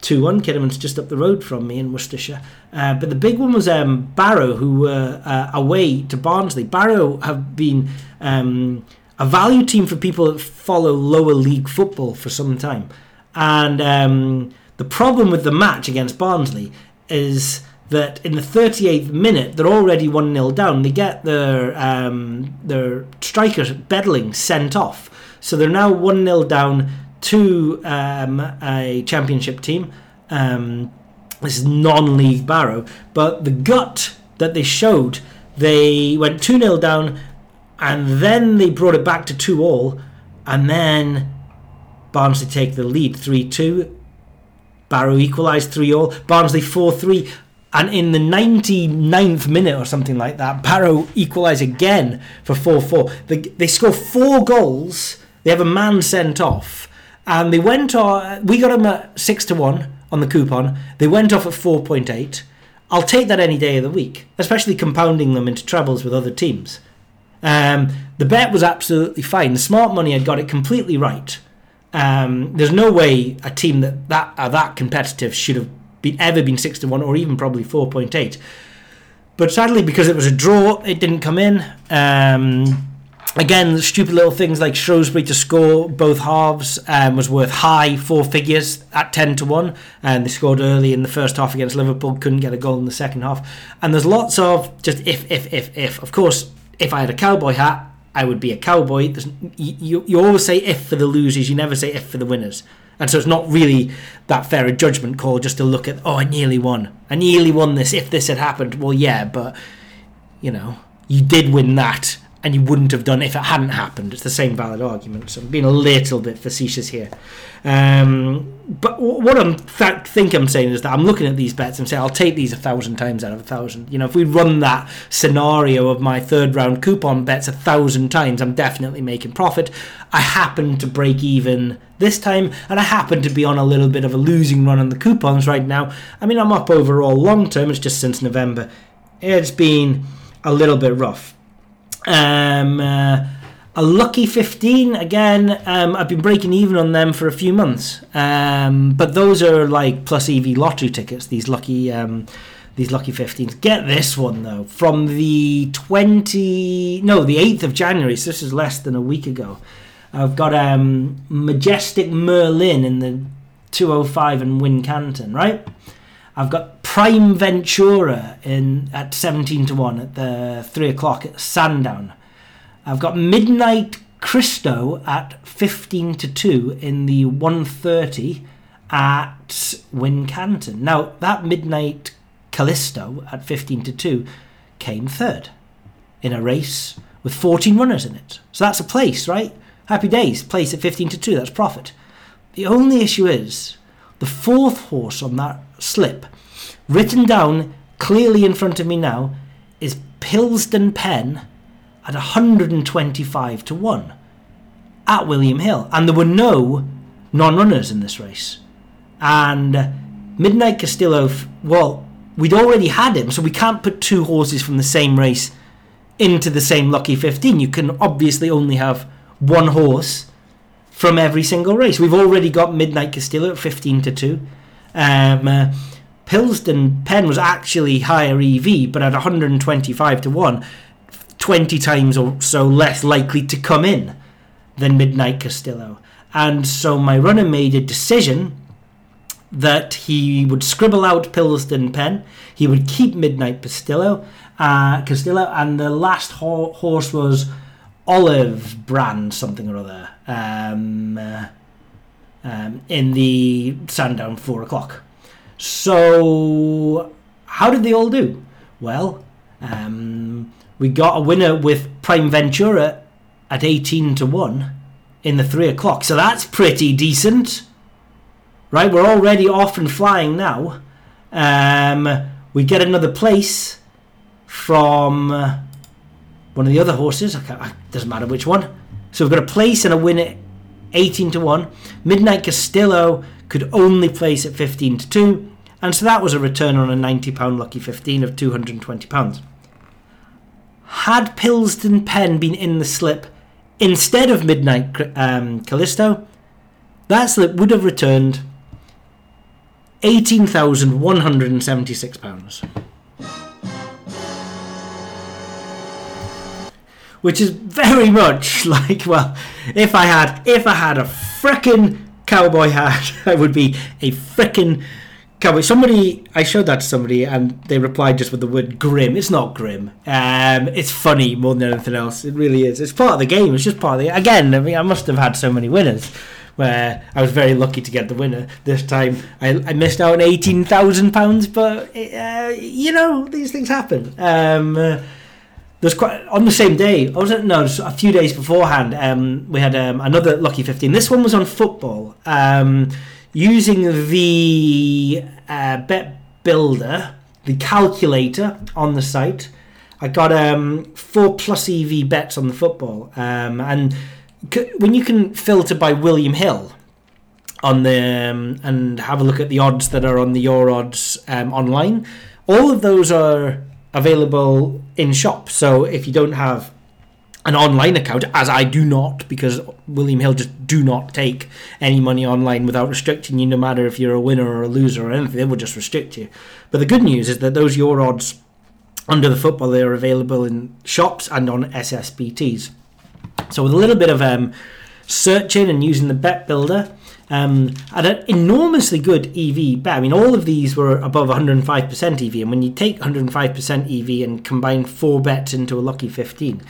S6: 2 1. Kiddermin's just up the road from me in Worcestershire. Uh, but the big one was um, Barrow, who were uh, away to Barnsley. Barrow have been um, a value team for people that follow lower league football for some time. And um, the problem with the match against Barnsley is that in the 38th minute they're already 1 0 down. They get their um, their striker Bedling sent off. So they're now 1 0 down to um, a championship team. Um, this is non league Barrow. But the gut that they showed, they went 2 0 down and then they brought it back to 2 all. And then Barnsley take the lead 3 2. Barrow equalised 3 all. Barnsley 4 3. And in the 99th minute or something like that, Barrow equalise again for 4 4. They, they score four goals. They have a man sent off. And they went on. We got them at 6 to 1 on the coupon. They went off at 4.8. I'll take that any day of the week, especially compounding them into trebles with other teams. Um, the bet was absolutely fine. The smart money had got it completely right. Um, there's no way a team that that are that competitive should have been ever been six to one or even probably four point eight. But sadly, because it was a draw, it didn't come in. Um, again, stupid little things like Shrewsbury to score both halves um, was worth high four figures at 10 to 1. And they scored early in the first half against Liverpool, couldn't get a goal in the second half. And there's lots of just if, if, if, if. Of course, if I had a cowboy hat, I would be a cowboy. There's, you, you always say if for the losers, you never say if for the winners. And so it's not really that fair a judgment call just to look at, oh, I nearly won. I nearly won this if this had happened. Well, yeah, but, you know, you did win that and you wouldn't have done if it hadn't happened. It's the same valid argument. So I'm being a little bit facetious here. Um, but what I'm th- think I'm saying is that I'm looking at these bets and saying I'll take these a thousand times out of a thousand. You know, if we run that scenario of my third round coupon bets a thousand times, I'm definitely making profit. I happen to break even this time, and I happen to be on a little bit of a losing run on the coupons right now. I mean, I'm up overall long term. It's just since November. It's been a little bit rough. Um, uh, a lucky 15 again. Um, I've been breaking even on them for a few months, um, but those are like plus EV lottery tickets. These lucky, um, these lucky 15s. Get this one though, from the 20, no, the 8th of January. So this is less than a week ago. I've got um, Majestic Merlin in the 205 and Wincanton, right? I've got Prime Ventura in at 17 to 1 at the 3 o'clock at Sandown. I've got Midnight Christo at 15 to 2 in the 130 at Wincanton. Now, that Midnight Callisto at 15 to 2 came third in a race with 14 runners in it. So that's a place, right? Happy days, place at 15 to 2, that's profit. The only issue is the fourth horse on that slip, written down clearly in front of me now, is Pilsden Pen at 125 to 1 at William Hill. And there were no non runners in this race. And Midnight Castillo, well, we'd already had him, so we can't put two horses from the same race into the same lucky 15. You can obviously only have one horse from every single race. We've already got Midnight Castillo at 15 to 2. Um, uh, Pilsden Pen was actually higher EV, but at 125 to 1, 20 times or so less likely to come in than Midnight Castillo. And so my runner made a decision that he would scribble out Pilsden Pen, he would keep Midnight Castillo, uh, Castillo, and the last ho- horse was Olive Brand, something or other, um, uh, um, in the Sandown 4 o'clock. So, how did they all do? Well, um, we got a winner with Prime Ventura at 18 to 1 in the 3 o'clock. So that's pretty decent. Right, we're already off and flying now. Um, we get another place from uh, one of the other horses. It doesn't matter which one. So we've got a place and a win at 18 to 1. Midnight Castillo could only place at 15 to 2. And so that was a return on a £90 lucky 15 of £220. Had Pilsden Pen been in the slip instead of Midnight um, Callisto, that slip would have returned £18,176. Which is very much like, well, if I had if I had a frickin' cowboy hat, I would be a frickin' cowboy. Somebody I showed that to somebody and they replied just with the word grim. It's not grim. Um, it's funny more than anything else. It really is. It's part of the game. It's just part of the again. I mean, I must have had so many winners where I was very lucky to get the winner. This time I, I missed out on eighteen thousand pounds, but uh, you know these things happen. Um, uh, there's quite on the same day. I wasn't no, a few days beforehand. Um, we had um, another lucky fifteen. This one was on football. Um, using the uh, bet builder, the calculator on the site. I got um, four plus EV bets on the football, um, and c- when you can filter by William Hill on the um, and have a look at the odds that are on the Your Odds um, online, all of those are available in shop. So if you don't have an online account, as I do not, because William Hill just do not take any money online without restricting you, no matter if you're a winner or a loser or anything, they will just restrict you. But the good news is that those your odds under the football they are available in shops and on SSBTs. So with a little bit of um, searching and using the bet builder, um, had an enormously good EV bet. I mean, all of these were above 105% EV, and when you take 105% EV and combine four bets into a lucky 15,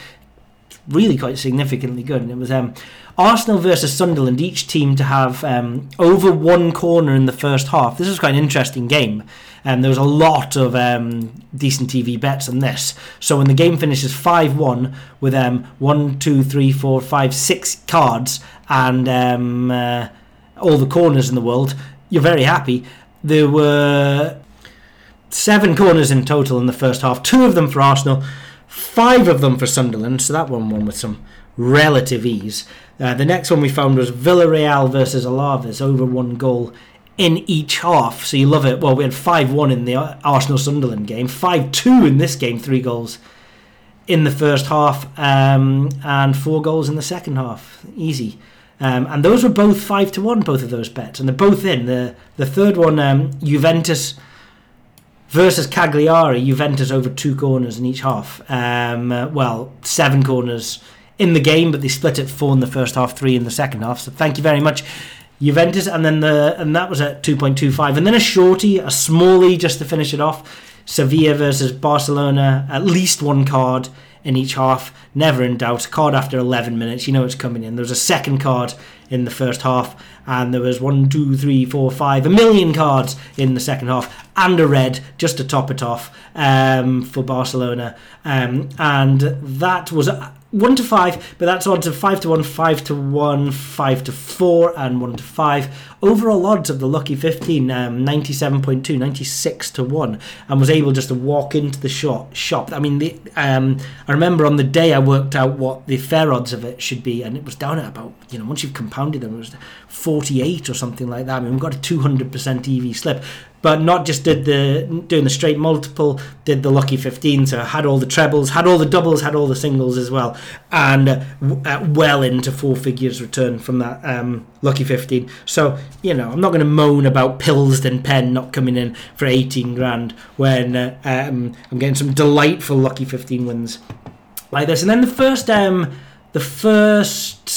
S6: really quite significantly good. And it was um, Arsenal versus Sunderland, each team to have um, over one corner in the first half. This was quite an interesting game. Um, there was a lot of um, decent TV bets on this. So when the game finishes 5 1 with um, 1, 2, 3, 4, 5, 6 cards and um, uh, all the corners in the world, you're very happy. There were seven corners in total in the first half, two of them for Arsenal, five of them for Sunderland, so that one won with some relative ease. Uh, the next one we found was Villarreal versus Alaves, over one goal in each half. So you love it. Well, we had 5 1 in the Arsenal Sunderland game, 5 2 in this game, three goals in the first half, um, and four goals in the second half. Easy. Um, and those were both 5 to 1, both of those bets. And they're both in. The, the third one, um, Juventus versus Cagliari, Juventus over two corners in each half. Um, uh, well, seven corners in the game, but they split it four in the first half, three in the second half. So thank you very much, Juventus. And then the and that was at two point two five, and then a shorty, a smallie just to finish it off. Sevilla versus Barcelona, at least one card in each half, never in doubt. Card after 11 minutes, you know it's coming in. There was a second card in the first half, and there was one, two, three, four, five, a million cards in the second half, and a red just to top it off um, for Barcelona. Um, and that was one to five, but that's odds of five to one, five to one, five to four, and one to five. Overall odds of the lucky 15, um, 97.2, 96 to one, and was able just to walk into the shop. shop. I mean, the, um, I remember on the day I worked out what the fair odds of it should be, and it was down at about, you know, once you've compounded them, it was 48 or something like that. I mean, we've got a 200% EV slip but not just did the doing the straight multiple, did the lucky 15, so had all the trebles, had all the doubles, had all the singles as well, and uh, uh, well into four figures return from that um, lucky 15. So, you know, I'm not going to moan about Pillsden Pen not coming in for 18 grand when uh, um, I'm getting some delightful lucky 15 wins like this. And then the first, um, the first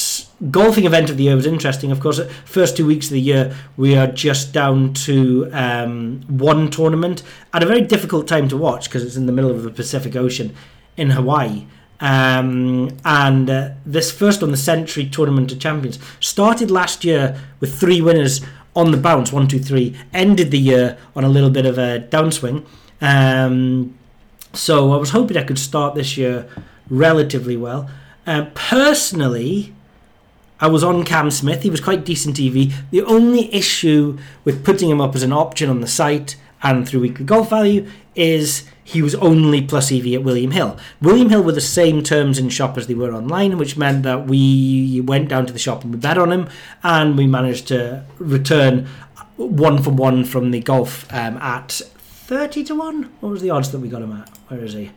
S6: golfing event of the year was interesting. Of course, first two weeks of the year we are just down to um, one tournament at a very difficult time to watch because it's in the middle of the Pacific Ocean in Hawaii. Um, and uh, this first on the Sentry Tournament of Champions started last year with three winners on the bounce, one, two, three. Ended the year on a little bit of a downswing. Um, so I was hoping I could start this year relatively well. Uh, personally, I was on Cam Smith. He was quite decent TV. The only issue with putting him up as an option on the site and through weekly golf value is he was only plus EV at William Hill. William Hill were the same terms in shop as they were online, which meant that we went down to the shop and we bet on him, and we managed to return one for one from the golf um, at 30 to 1. What was the odds that we got him at? Where is he?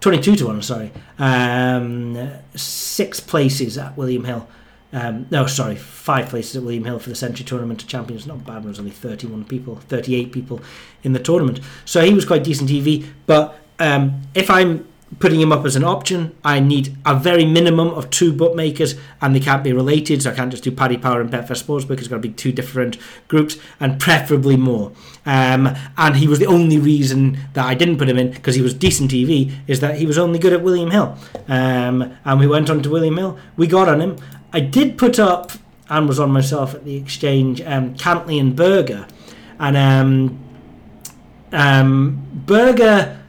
S6: 22 to 1, sorry. Um, six places at William Hill. Um, no, sorry, five places at William Hill for the Sentry Tournament of Champions. Not bad. There was only 31 people, 38 people in the tournament. So he was quite decent TV. But um, if I'm putting him up as an option, I need a very minimum of two bookmakers, and they can't be related. So I can't just do Paddy Power and Betfair Sportsbook. It's got to be two different groups, and preferably more. Um, and he was the only reason that I didn't put him in because he was decent TV. Is that he was only good at William Hill, um, and we went on to William Hill. We got on him. I did put up and was on myself at the exchange um, Cantlay and Berger, and um, um, Berger.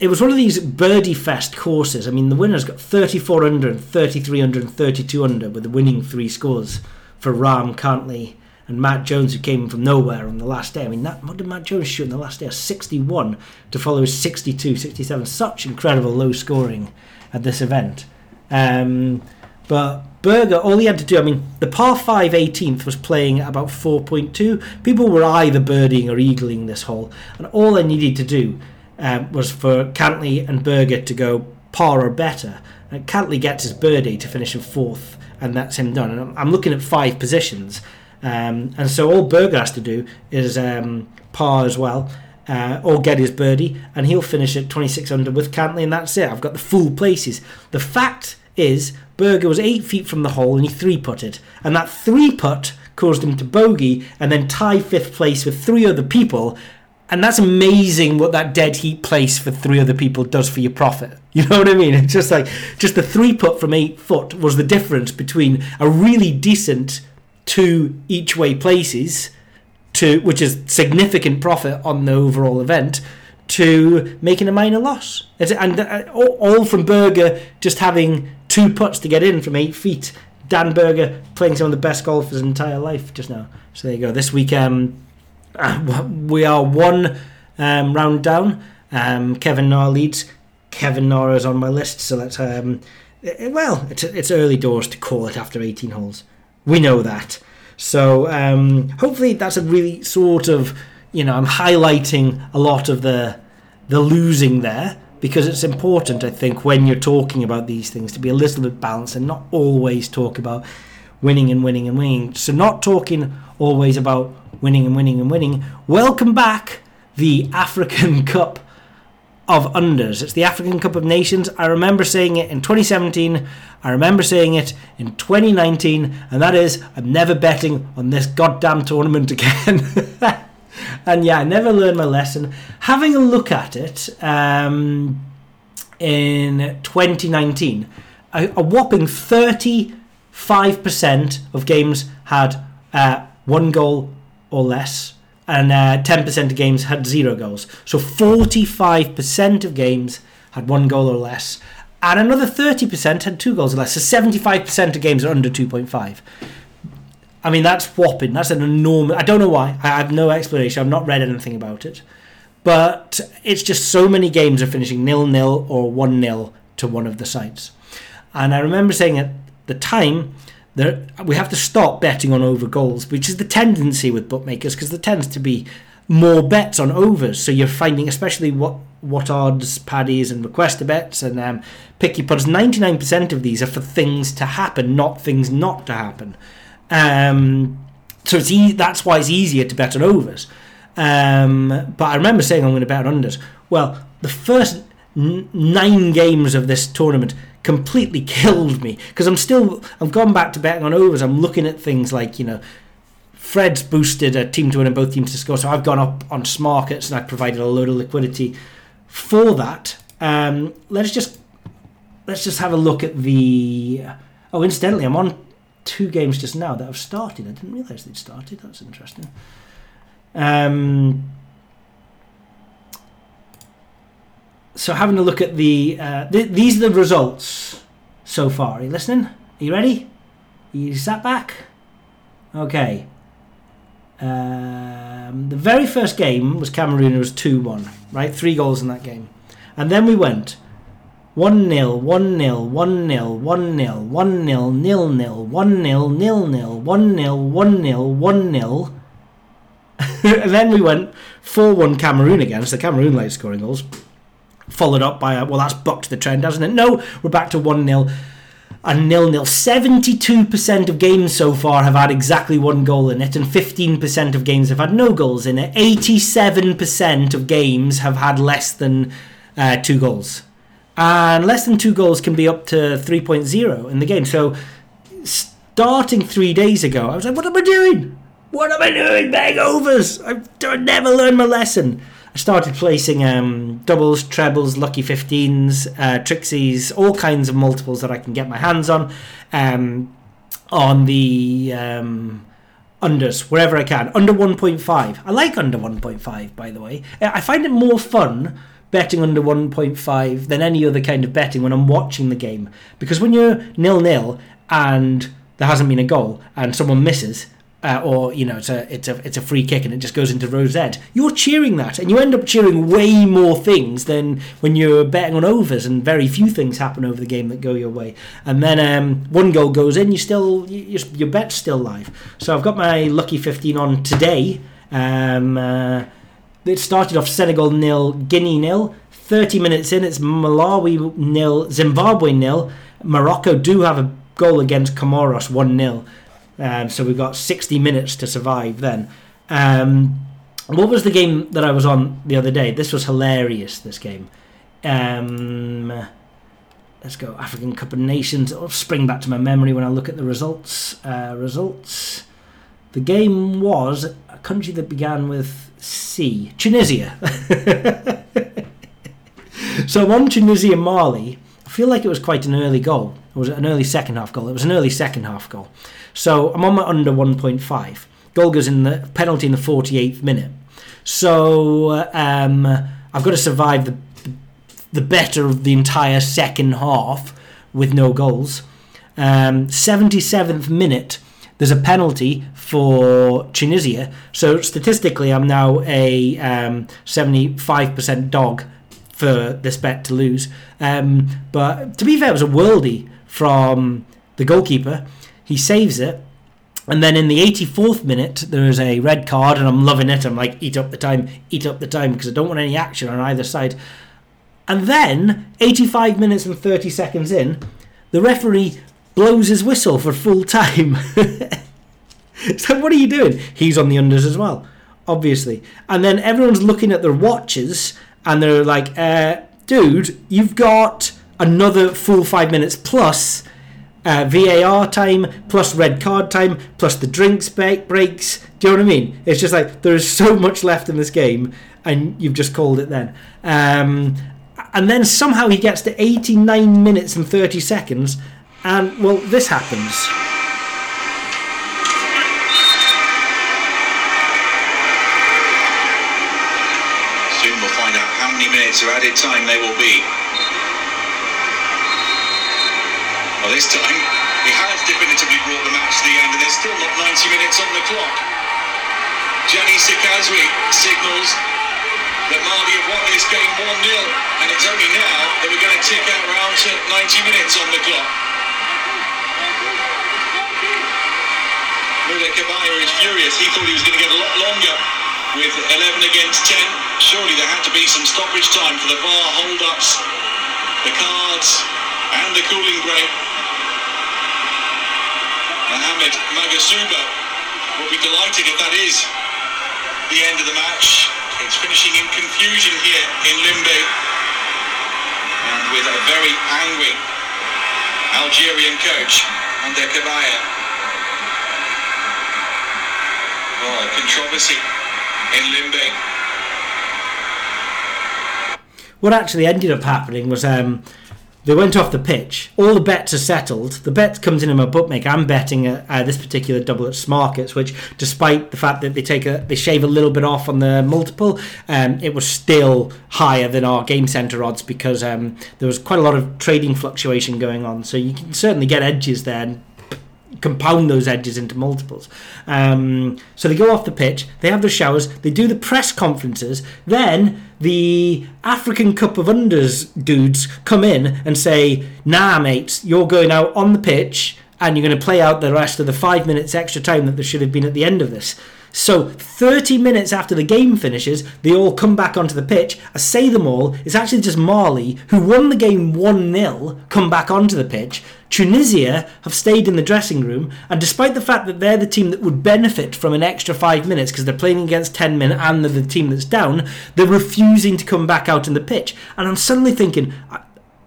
S6: It was one of these birdie fest courses. I mean, the winners got 34 under and 33 under and 32 under with the winning three scores for Rahm, Cantlay, and Matt Jones, who came from nowhere on the last day. I mean, that, what did Matt Jones shoot on the last day? A 61 to follow his 62, 67. Such incredible low scoring at this event. Um, but Berger, all he had to do, I mean, the par 5 18th was playing at about 4.2. People were either birdieing or eagling this hole. And all I needed to do um, was for Cantlay and Berger to go par or better. And Cantlay gets his birdie to finish in fourth, and that's him done. And I'm, looking at five positions. Um, and so all Berger has to do is um, par as well. Uh, or get his birdie, and he'll finish at 26 under with Cantlay, and that's it. I've got the full places. The fact is Berger was eight feet from the hole and he three putted, and that three putt caused him to bogey and then tie fifth place with three other people. And that's amazing what that dead heat place for three other people does for your profit. You know what I mean? It's just like just the three putt from eight foot was the difference between a really decent two each way places to which is significant profit on the overall event to making a minor loss. And uh, all from Berger just having two putts to get in from eight feet. Dan Berger playing some of the best golf of his entire life just now. So there you go. This week um, we are one um, round down. Um, Kevin Nara leads. Kevin Nara is on my list, so let's. Um, eh, well, it's it's early doors to call it after 18 holes. We know that. So um, hopefully that's a really sort of you know I'm highlighting a lot of the the losing there because it's important I think when you're talking about these things to be a little bit balanced and not always talk about winning and winning and winning. So not talking always about winning and winning and winning. Welcome back the African Cup of unders. It's the African Cup of Nations. I remember saying it in 2017. I remember saying it in 2019, and that is I'm never betting on this goddamn tournament again. And yeah, I never learned my lesson. Having a look at it um, in 2019, a, a whopping 35% of games had uh, one goal or less and uh, 10% of games had zero goals. So 45% of games had one goal or less, and another 30% had two goals or less. So 75% of games are under 2.5. I mean, that's whopping. That's an enormous. I don't know why. I have no explanation. I've not read anything about it. But it's just so many games are finishing nil nil or 1 0 to one of the sides. And I remember saying at the time, that we have to stop betting on over goals, which is the tendency with bookmakers because there tends to be more bets on overs. So you're finding, especially what what odds, paddies, and requester bets and um, picky nine percent of these are for things to happen, not things not to happen. Um, so it's e- that's why it's easier to bet on overs. Um, but I remember saying I'm going to bet on unders. Well, the first n- nine games of this tournament completely killed me because I'm still I've gone back to betting on overs. I'm looking at things like you know Fred's boosted a team to win and both teams to score, so I've gone up on Smarkets and I've provided a load of liquidity for that. Um, let's just let's just have a look at the. Oh, incidentally, I'm on two games just now that have started. I didn't realise they'd started. That's interesting. Um, so having a look at the uh, th- these are the results so far. Are you listening? Are you ready? Are you sat back? Okay. Um, the very first game was Cameroon. It was two one. Right, three goals in that game, and then we went. 1 0, 1 0, 1 0, 1 0, 1 0, nil nil, 1 0, nil nil, 1 0, 1 0, 1 0. And then we went 4 1 Cameroon again, so Cameroon late scoring goals followed up by a, well, that's bucked the trend, hasn't it? No, we're back to 1 0 and nil nil. 72% of games so far have had exactly one goal in it, and 15% of games have had no goals in it. 87% of games have had less than uh, two goals. And less than two goals can be up to 3.0 in the game. So, starting three days ago, I was like, what am I doing? What am I doing? Bang overs! I've, never learned my lesson. I started placing um, doubles, trebles, lucky 15s, uh, trixies, all kinds of multiples that I can get my hands on um, on the um, unders, wherever I can. Under 1.5. I like under 1.5, by the way. I find it more fun betting under 1.5 than any other kind of betting when I'm watching the game. Because when you're nil nil and there hasn't been a goal and someone misses, uh, or you know it's a it's a it's a free kick and it just goes into rosette. You're cheering that, and you end up cheering way more things than when you're betting on overs, and very few things happen over the game that go your way. And then um, one goal goes in, you still you, your bet's still live. So I've got my lucky 15 on today. Um, uh, it started off Senegal nil, Guinea nil. 30 minutes in, it's Malawi nil, Zimbabwe nil. Morocco do have a goal against Comoros 1 0. Um, so we've got 60 minutes to survive then. Um, what was the game that I was on the other day? This was hilarious, this game. Um, let's go African Cup of Nations. It'll spring back to my memory when I look at the results. Uh, results. The game was a country that began with C, Tunisia. so on Tunisia Mali. I feel like it was quite an early goal. It was an early second half goal. It was an early second half goal. So I'm on my under 1.5. Goal goes in the penalty in the 48th minute. So um, I've got to survive the the better of the entire second half with no goals. Um, 77th minute, there's a penalty for Tunisia. So statistically, I'm now a um, 75% dog for this bet to lose. Um, but to be fair, it was a worldie from the goalkeeper. He saves it. And then in the 84th minute, there is a red card, and I'm loving it. I'm like, eat up the time, eat up the time, because I don't want any action on either side. And then, 85 minutes and 30 seconds in, the referee blows his whistle for full time. so, what are you doing? He's on the unders as well, obviously. And then everyone's looking at their watches and they're like, uh, dude, you've got another full five minutes plus uh, VAR time, plus red card time, plus the drinks break- breaks. Do you know what I mean? It's just like there is so much left in this game, and you've just called it then. Um, and then somehow he gets to 89 minutes and 30 seconds, and well, this happens.
S7: Soon we'll find out how many minutes of added time they will be. Well, this time, he has definitively brought the match to the end, and there's still not 90 minutes on the clock. Janny Sikazwe signals that Mali have won this game 1-0, and it's only now that we're going to tick out round to 90 minutes on the clock. Mondher Kebaier is furious. He thought he was going to get a lot longer with 11 against 10. Surely there had to be some stoppage time for the VAR hold-ups, the cards, and the cooling break. Mohamed Magassouba will be delighted if that is the end of the match. It's finishing in confusion here in Limbe. And with a very angry Algerian coach, Mondher Kebaier. Oh, controversy in Limbe.
S6: What actually ended up happening was um, they went off the pitch. All the bets are settled. The bet comes in in my bookmaker. I'm betting uh, uh, this particular double at Smarkets, which, despite the fact that they take a they shave a little bit off on the multiple, um, it was still higher than our game center odds because um, there was quite a lot of trading fluctuation going on. So you can certainly get edges there. Compound those edges into multiples. Um, so they go off the pitch, they have the showers, they do the press conferences, then the African Cup of Unders dudes come in and say, nah, mates, you're going out on the pitch and you're going to play out the rest of the five minutes extra time that there should have been at the end of this. So 30 minutes after the game finishes, they all come back onto the pitch. I say them all. It's actually just Mali, who won the game 1 0, come back onto the pitch. Tunisia have stayed in the dressing room, and despite the fact that they're the team that would benefit from an extra five minutes because they're playing against 10 men and they're the team that's down, they're refusing to come back out on the pitch. And I'm suddenly thinking, uh,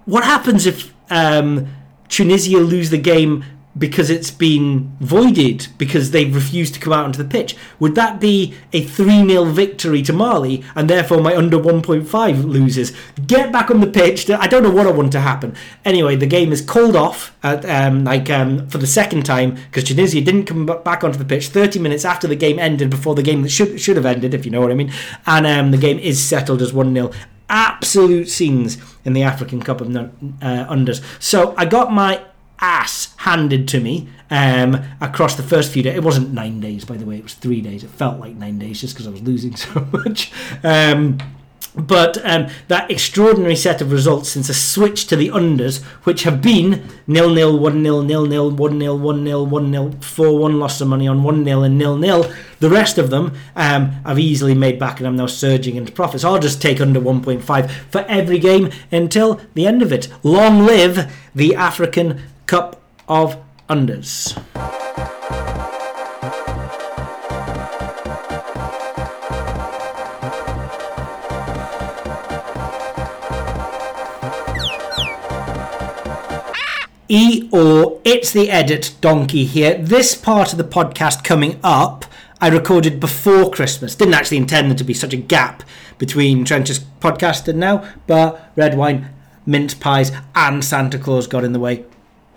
S6: what happens if um, Tunisia lose the game because it's been voided because they've refused to come out onto the pitch. Would that be a 3 0 victory to Mali and therefore my under 1.5 loses? Get back on the pitch. I don't know what I want to happen. Anyway, the game is called off at, um, like um, for the second time because Tunisia didn't come back onto the pitch 30 minutes after the game ended before the game that should, should have ended, if you know what I mean. And um, the game is settled as 1 0 absolute scenes in the African Cup of uh, Unders. So I got my ass handed to me um, across the first few days. It wasn't nine days, by the way. It was three days. It felt like nine days just because I was losing so much. Um, but um, that extraordinary set of results since a switch to the unders, which have been nil nil, one nil, nil nil, one nil, one nil, one nil, four one, lost some money on one nil and nil nil. The rest of them um, I've easily made back, and I'm now surging into profits. I'll just take under 1.5 for every game until the end of it. Long live the African Cup of Unders. E or it's the edit donkey here. This part of the podcast coming up, I recorded before Christmas. Didn't actually intend there to be such a gap between Trench's podcast and now, but red wine, mince pies, and Santa Claus got in the way.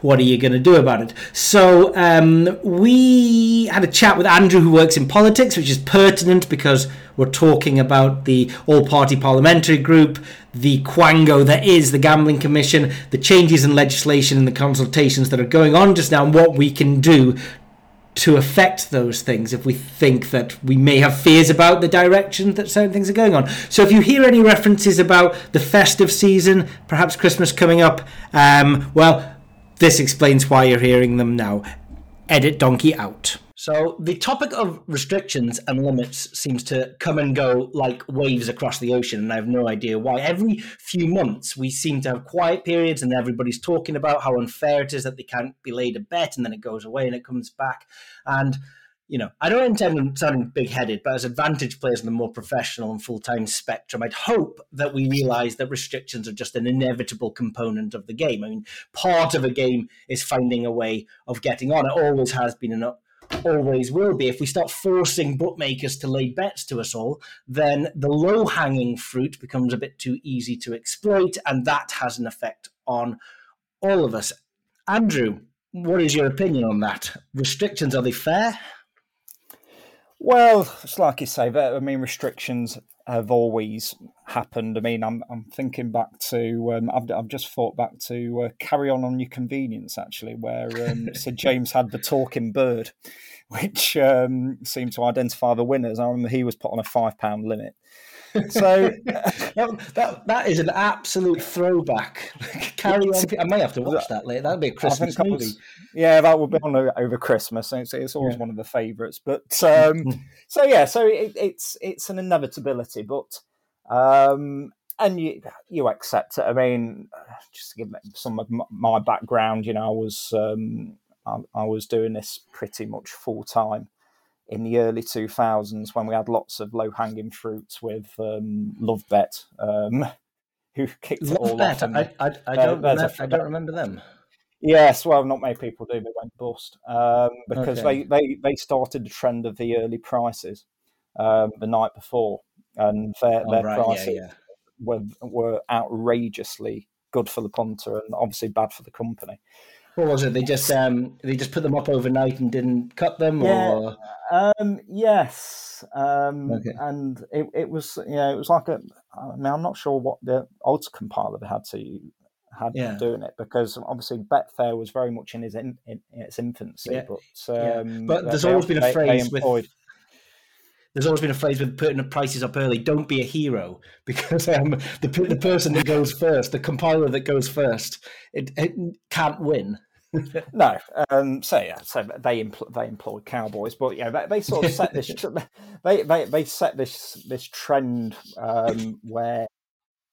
S6: What are you going to do about it? So um, we had a chat with Andrew, who works in politics, which is pertinent because we're talking about the all-party parliamentary group, the quango that is the gambling commission, the changes in legislation and the consultations that are going on just now, and what we can do to affect those things if we think that we may have fears about the direction that certain things are going on. So if you hear any references about the festive season, perhaps Christmas coming up, um, well, this explains why you're hearing them now. Edit donkey out. So the topic of restrictions and limits seems to come and go like waves across the ocean, and I have no idea why. Every few months, we seem to have quiet periods, and everybody's talking about how unfair it is that they can't be laid a bet, and then it goes away and it comes back. And you know, I don't intend on sounding big headed, but as advantage players in the more professional and full time spectrum, I'd hope that we realize that restrictions are just an inevitable component of the game. I mean, part of a game is finding a way of getting on. It always has been and always will be. If we start forcing bookmakers to lay bets to us all, then the low hanging fruit becomes a bit too easy to exploit, and that has an effect on all of us. Andrew, what is your opinion on that? Restrictions, are they fair?
S8: Well, it's like you say. I mean, restrictions have always happened. I mean, I'm I'm thinking back to um, I've I've just thought back to uh, "Carry On on Your Convenience" actually, where um, Sid James had the talking bird, which um, seemed to identify the winners. I remember he was put on a five pound limit. So
S6: that, that, that is an absolute throwback. Carry on. I may have to watch that later. That'd be a Christmas movie.
S8: Was, yeah, that would be on over Christmas. It's, it's always yeah. one of the favourites. But um, so yeah, so it, it's it's an inevitability, but. Um, and you you accept it. I mean, just to give some of my background, you know, I was um, I, I was doing this pretty much full time in the early 2000s when we had lots of low hanging fruits with um, Love Bet, um, who kicked Love it all
S6: Bet.
S8: off.
S6: I, I, I, don't uh, remember, I don't remember them.
S8: Yes, well, not many people do. They went bust um, because okay. they, they, they started the trend of the early prices um, the night before, and their, oh, their right. prices yeah, yeah. were were outrageously good for the punter and obviously bad for the company.
S6: What was it? They just um, they just put them up overnight and didn't cut them,
S8: yeah,
S6: or
S8: um, yes, um, okay. and it, it was yeah, it was like a. I mean, I'm not sure what the odds compiler they had to had yeah. doing it because obviously Betfair was very much in, his in, in its infancy, yeah. but um,
S6: but there's always been a phrase with there's always been a phrase with putting the prices up early. Don't be a hero because um, the the person that goes first, the compiler that goes first, it, it can't win.
S8: no, um, so yeah, so they empl- they employ cowboys, but yeah, they, they sort of set this they, they they set this this trend um, where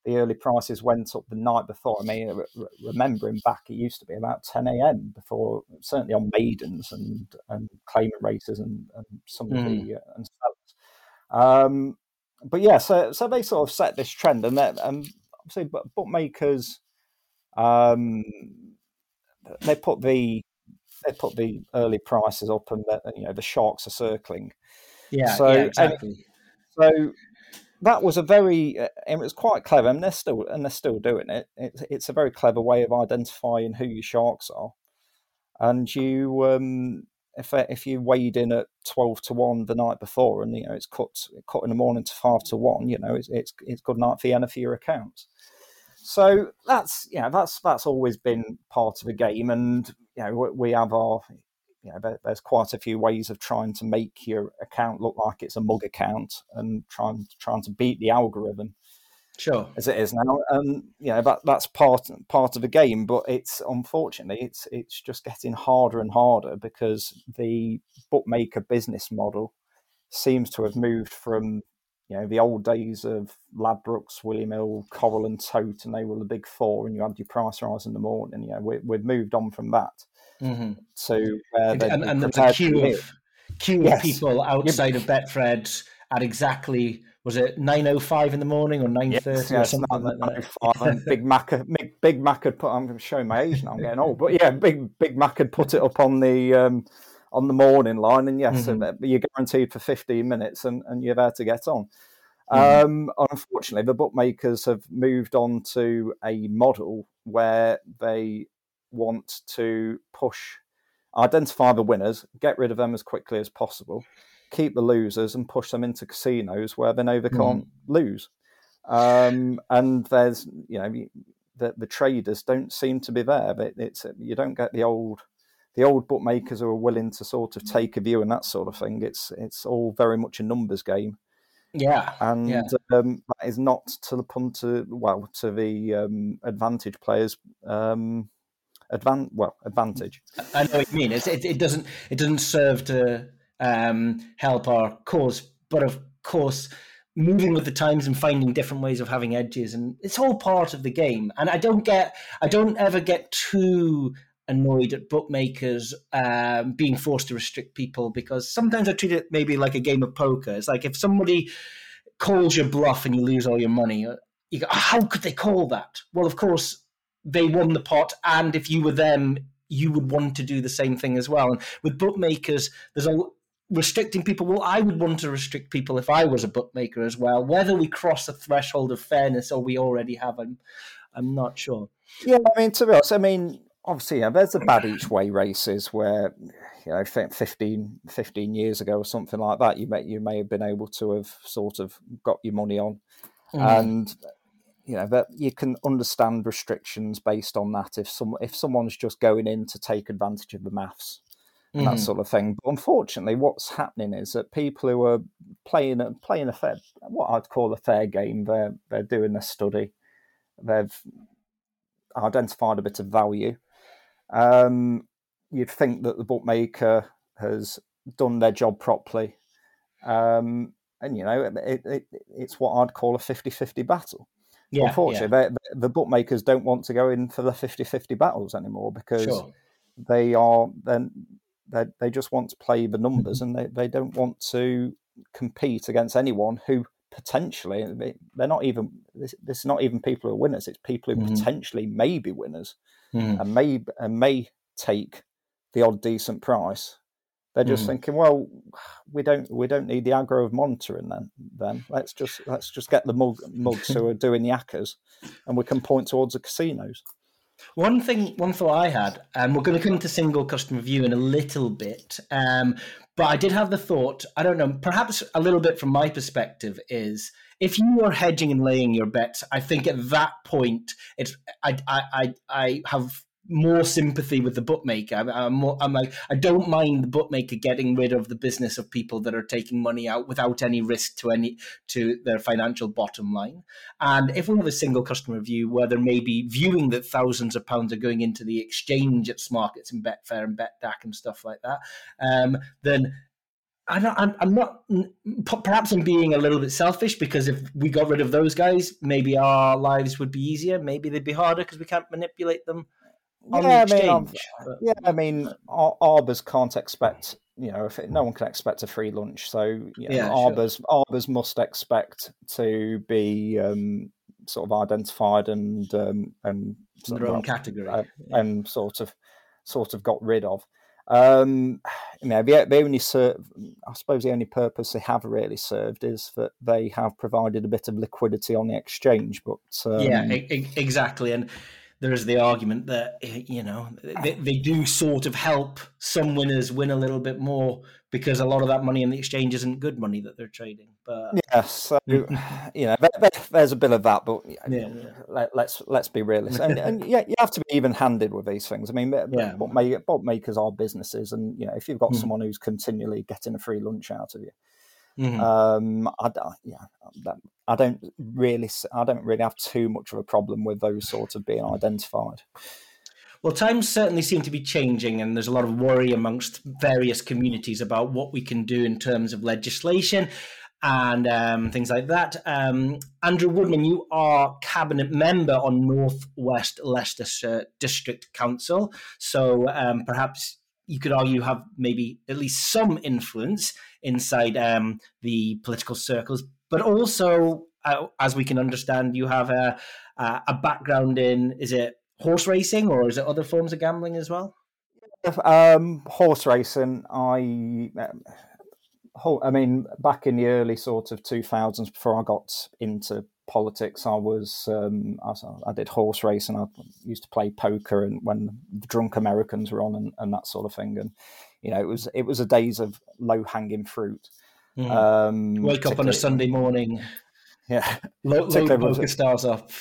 S8: the early prices went up the night before. I mean, remembering back, it used to be about 10 a.m. before, certainly on maidens and and claimant races and, and some mm. of the uh, and um, but yeah, so so they sort of set this trend, and that and obviously, but bookmakers, um, they put the they put the early prices up, and the, you know the sharks are circling.
S6: Yeah, so, yeah, exactly.
S8: So that was a very uh, it was quite clever, and they're still and they're still doing it. It's it's a very clever way of identifying who your sharks are, and you um, if uh, if you weighed in at twelve to one the night before, and you know it's cut cut in the morning to five to one, you know it's it's, it's good night for you for your accounts. So that's yeah, that's that's always been part of the game, and you know we have our you know there's quite a few ways of trying to make your account look like it's a mug account and trying trying to beat the algorithm
S6: sure.
S8: as it is now and you know that that's part part of the game but it's unfortunately it's it's just getting harder and harder because the bookmaker business model seems to have moved from you know the old days of Ladbrokes, William Hill, Coral and Tote, and they were the big four, and you had your price rise in the morning. You know, we, we've moved on from that
S6: mm-hmm.
S8: to
S6: uh, and, and, and the queue of queue yes. of people outside of Betfred at exactly was it nine oh five in the morning or nine thirty
S8: Yes,
S6: or
S8: yes,
S6: something like that?
S8: And Big Mac, Big, Big Mac had put. I'm showing my age now. I'm getting old, but yeah, Big Big Mac had put it up on the um, on the morning line, and yes,
S6: Mhm.
S8: uh, you're guaranteed for 15 minutes, and, and you're there to get on.
S6: Mhm.
S8: Um, unfortunately, the bookmakers have moved on to a model where they want to push, identify the winners, get rid of them as quickly as possible, keep the losers, and push them into casinos where they know they can't lose. Um, and there's, you know, the, the traders don't seem to be there. But it's you don't get the old the old bookmakers who are willing to sort of take a view and that sort of thing. It's it's all very much a numbers game
S6: Yeah,
S8: and
S6: Yeah.
S8: um, that is not to the punter. Well, to the um, advantage players. Um, advan- well, advantage.
S6: I know what you mean. It's, it, it doesn't it doesn't serve to um, help our cause, but of course, moving with the times and finding different ways of having edges, and it's all part of the game. And I don't get, I don't ever get too annoyed at bookmakers um, being forced to restrict people because sometimes I treat it maybe like a game of poker. It's like if somebody calls your bluff and you lose all your money, uh, you go, how could they call that? Well, of course, they won the pot, and if you were them, you would want to do the same thing as well. And with bookmakers, there's a restricting people. Well, I would want to restrict people if I was a bookmaker as well. Whether we cross the threshold of fairness or we already have, I'm, I'm not sure.
S8: Yeah, I mean, to be honest, I mean, obviously, yeah, there's the bad each way races where, you know, I 15, 15 years ago or something like that, you may you may have been able to have sort of got your money on, and you know that you can understand restrictions based on that. If some if someone's just going in to take advantage of the maths and that
S6: Mhm.
S8: sort of thing, but unfortunately, what's happening is that people who are playing a playing a fair what I'd call a fair game, they're they're doing a study, they've identified a bit of value. Um, you'd think that the bookmaker has done their job properly. Um, and, you know, it, it, it's what I'd call a 50 50 battle.
S6: Yeah,
S8: Unfortunately, they, the bookmakers don't want to go in for the 50 50 battles anymore because
S6: Sure.
S8: they are then they, they just want to play the numbers and they, they don't want to compete against anyone who potentially they- they're not even this, this is not even people who are winners it's people who
S6: Mhm.
S8: potentially may be winners
S6: Mhm.
S8: and may and may take the odd decent price they're just
S6: Mhm.
S8: thinking well we don't we don't need the aggro of monitoring then then let's just let's just get the mug, mugs who are doing the accas and we can point towards the casinos
S6: One thing, one thought I had, and we're going to come to single customer view in a little bit, um, but I did have the thought. I don't know, perhaps a little bit from my perspective is if you are hedging and laying your bets, I think at that point, it's I I I, have more sympathy with the bookmaker. I'm, more, I'm like I don't mind the bookmaker getting rid of the business of people that are taking money out without any risk to any to their financial bottom line. And if we have a single customer view where they're maybe viewing that thousands of pounds are going into the exchange at Smarkets and Betfair and Betdaq and stuff like that, um, then I'm not, I'm, I'm not, perhaps I'm being a little bit selfish because if we got rid of those guys, maybe our lives would be easier. Maybe they'd be harder because we can't manipulate them
S8: Yeah, I
S6: the
S8: mean, I'm-
S6: exchange. But-
S8: Yeah, I mean, Ar- Arbors can't expect, you know, if it, no one can expect a free lunch. So, you know,
S6: Yeah, sure.
S8: Arbors, Arbors must expect to be um, sort of identified and um, and
S6: their
S8: of,
S6: own category.
S8: uh, and sort of sort of got rid of. Um, you know, the, the only serve, I suppose the only purpose they have really served is that they have provided a bit of liquidity on the exchange. But um,
S6: yeah, e- exactly. And there's the argument that you know they, they do sort of help some winners win a little bit more because a lot of that money in the exchange isn't good money that they're trading. But
S8: Yes, so you know, there, there- there's a bit of that, but
S6: Yeah, yeah.
S8: Let, let's let's be realistic, and, and yeah, you have to be even-handed with these things. I mean,
S6: Yeah.
S8: bookmakers, bookmakers are businesses, and you know, if you've got
S6: Mhm.
S8: someone who's continually getting a free lunch out of you,
S6: Mhm.
S8: um, I, don't- yeah, that, I don't really, I don't really have too much of a problem with those sorts of being identified.
S6: Well, times certainly seem to be changing, and there's a lot of worry amongst various communities about what we can do in terms of legislation and um, things like that. Um, Andrew Woodman, you are cabinet member on North West Leicestershire District Council, so um, perhaps you could argue have maybe at least some influence inside um, the political circles. but also, uh, as we can understand, you have a a background in is it horse racing or is it other forms of gambling as well?
S8: Um, horse racing. I, um, I mean, back in the early sort of two thousands, before I got into politics, I was um, I, was- I did horse racing. I used to play poker, and when the drunk Americans were on, and, and that sort of thing. And you know, it was it was a days of low hanging fruit.
S6: Mhm.
S8: Um,
S6: Wake up on a Sunday morning,
S8: Yeah,
S6: load, PokerStars up,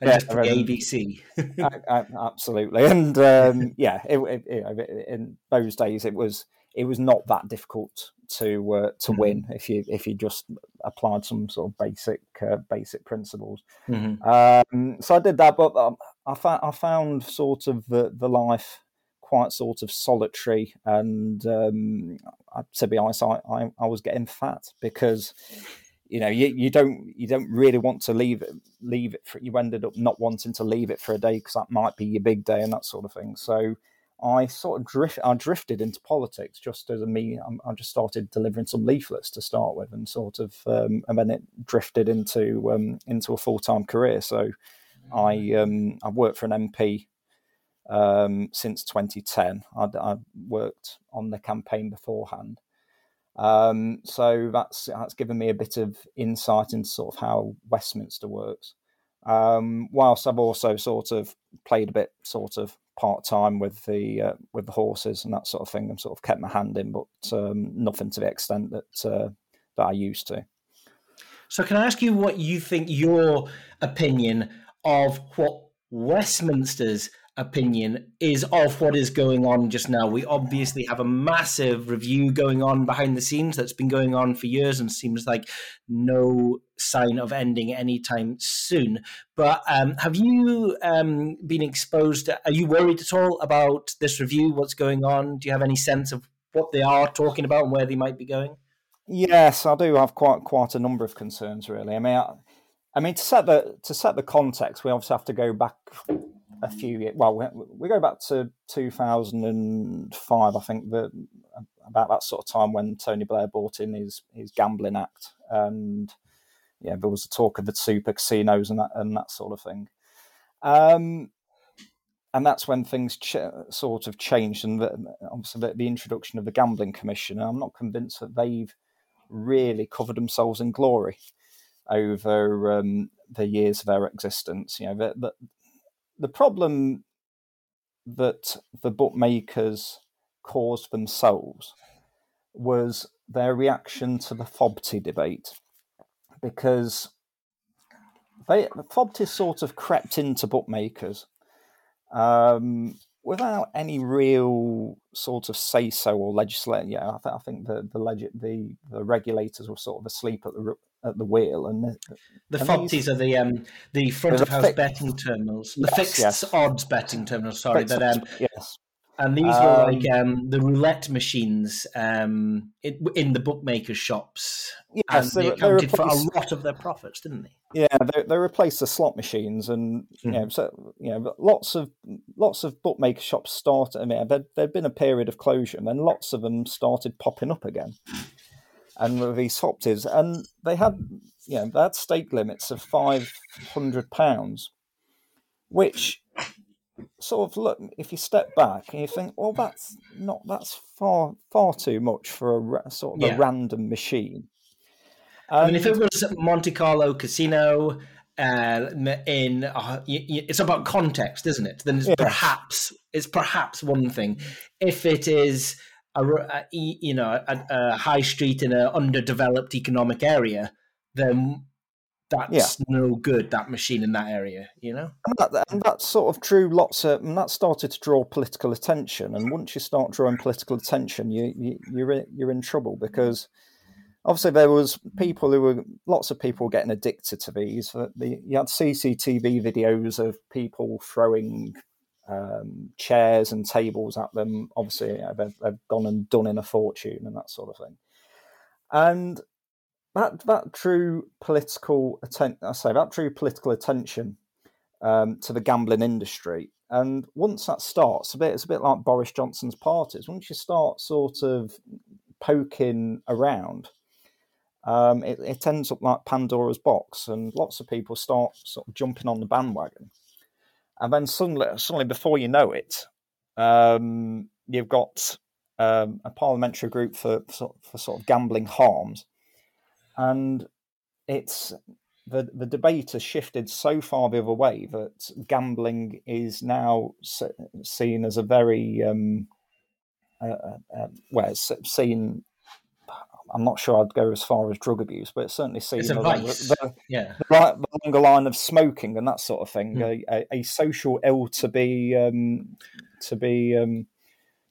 S6: and
S8: Yeah,
S6: ABC.
S8: A- a- absolutely, and um, yeah, it, it, know, in those days it was it was not that difficult to uh, to
S6: Mhm.
S8: win if you if you just applied some sort of basic uh, basic principles.
S6: Mhm.
S8: Um, so I did that, but um, I found I found sort of the, the life quite sort of solitary, and um, I- to be honest, I, I, I was getting fat because you know you, you don't you don't really want to leave it leave it for you ended up not wanting to leave it for a day because that might be your big day and that sort of thing. So. I sort of drift. I drifted into politics just as a me. I'm- just started delivering some leaflets to start with, and sort of, um, and then it drifted into um, into a full time career. So, I um, I worked for an MP um, since 2010. I'd, I'd worked on the campaign beforehand, um, so that's that's given me a bit of insight into sort of how Westminster works. Um, whilst I've also sort of played a bit sort of part time with the uh, with the horses and that sort of thing, and sort of kept my hand in, but um, nothing to the extent that uh, that I used to.
S6: So, can I ask you what you think your opinion of what Westminster's opinion is of what is going on just now? We obviously have a massive review going on behind the scenes that's been going on for years and seems like no sign of ending anytime soon. But um, have you um, been exposed? Are you worried at all about this review? What's going on? Do you have any sense of what they are talking about and where they might be going?
S8: Yes, I do have quite quite a number of concerns. Really, I mean, I, I mean to set the to set the context, we obviously have to go back a few years. Well, we, we go back to two thousand and five, I think, the, about that sort of time when Tony Blair bought in his his gambling act, and yeah, there was a talk of the super casinos and that and that sort of thing. Um, and that's when things ch- sort of changed, and the, obviously the, the introduction of the gambling commission. I'm not convinced that they've really covered themselves in glory over um, the years of their existence. You know, the, the, the problem that the bookmakers caused themselves was their reaction to the FOBT debate, because they FOBT sort of crept into bookmakers um, without any real sort of say so or legislate. Yeah, I, th- I think the the, the the regulators were sort of asleep at the at the wheel, and the,
S6: The FOBTs are the um, the front of house betting terminals, the
S8: Yes,
S6: fixed
S8: yes.
S6: odds betting terminals. Sorry,
S8: Fixed
S6: that um,
S8: yes,
S6: and these were
S8: Um,
S6: like um, the roulette machines um, in, in the bookmakers' shops,
S8: yes,
S6: they,
S8: they, they
S6: accounted for a lot of their profits, didn't they?
S8: Yeah, they, they replaced the slot machines, and you know, so you know, lots of lots of bookmaker shops started. I mean, there there'd been a period of closure, and then lots of them started popping up again. And these FOBTs, and they had, you know, they had stake limits of five hundred pounds, which sort of look if you step back and you think, well, that's not that's far far too much for a sort of
S6: Yeah.
S8: a random machine.
S6: I mean, if it
S8: And-
S6: was Monte Carlo Casino, uh, in uh, y- y- it's about context, isn't it? Then it's
S8: Yes.
S6: perhaps it's perhaps one thing. If it is a, a- you know a, a high street in an underdeveloped economic area, then that's no good. That machine in that area, you know.
S8: And that, and that sort of true. lots of, and that started to draw political attention. And once you start drawing political attention, you, you you're in, you're in trouble because obviously there was people who were lots of people getting addicted to these. The, you had CCTV videos of people throwing um, chairs and tables at them. Obviously, you know, they've, they've gone and done in a fortune and that sort of thing. And that that drew political attention. I say that drew political attention um, to the gambling industry. And once that starts, a bit it's a bit like Boris Johnson's parties. Once you start sort of poking around, um, it, it ends up like Pandora's box, and lots of people start sort of jumping on the bandwagon, and then suddenly, suddenly before you know it, um, you've got um, a parliamentary group for, for sort of gambling harms, and it's the the debate has shifted so far the other way that gambling is now se- seen as a very um, uh, uh, uh, well, seen. I'm not sure I'd go as far as drug abuse, but it's certainly seen
S6: It's a
S8: the,
S6: Yeah.
S8: the, longer line of smoking and that sort of thing. A, a, a social ill to be um, to be um,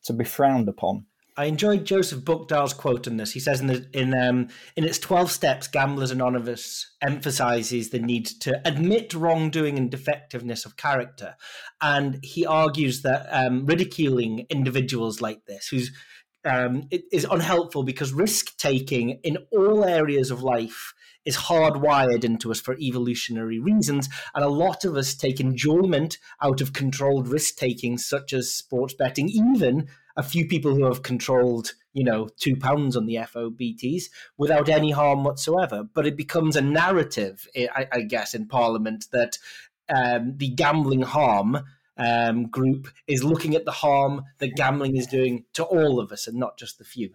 S8: to be frowned upon.
S6: I enjoyed Joseph Buckdale's quote on this. He says in the, in um, in its twelve steps, Gamblers Anonymous emphasizes the need to admit wrongdoing and defectiveness of character, and he argues that um, ridiculing individuals like this, who's um, it is unhelpful because risk taking in all areas of life is hardwired into us for evolutionary reasons. And a lot of us take enjoyment out of controlled risk taking, such as sports betting, even a few people who have controlled, you know, two pounds on the FOBTs without any harm whatsoever. But it becomes a narrative, I, I guess, in Parliament that um, the gambling harm um, group is looking at the harm that gambling is doing to all of us and not just the few.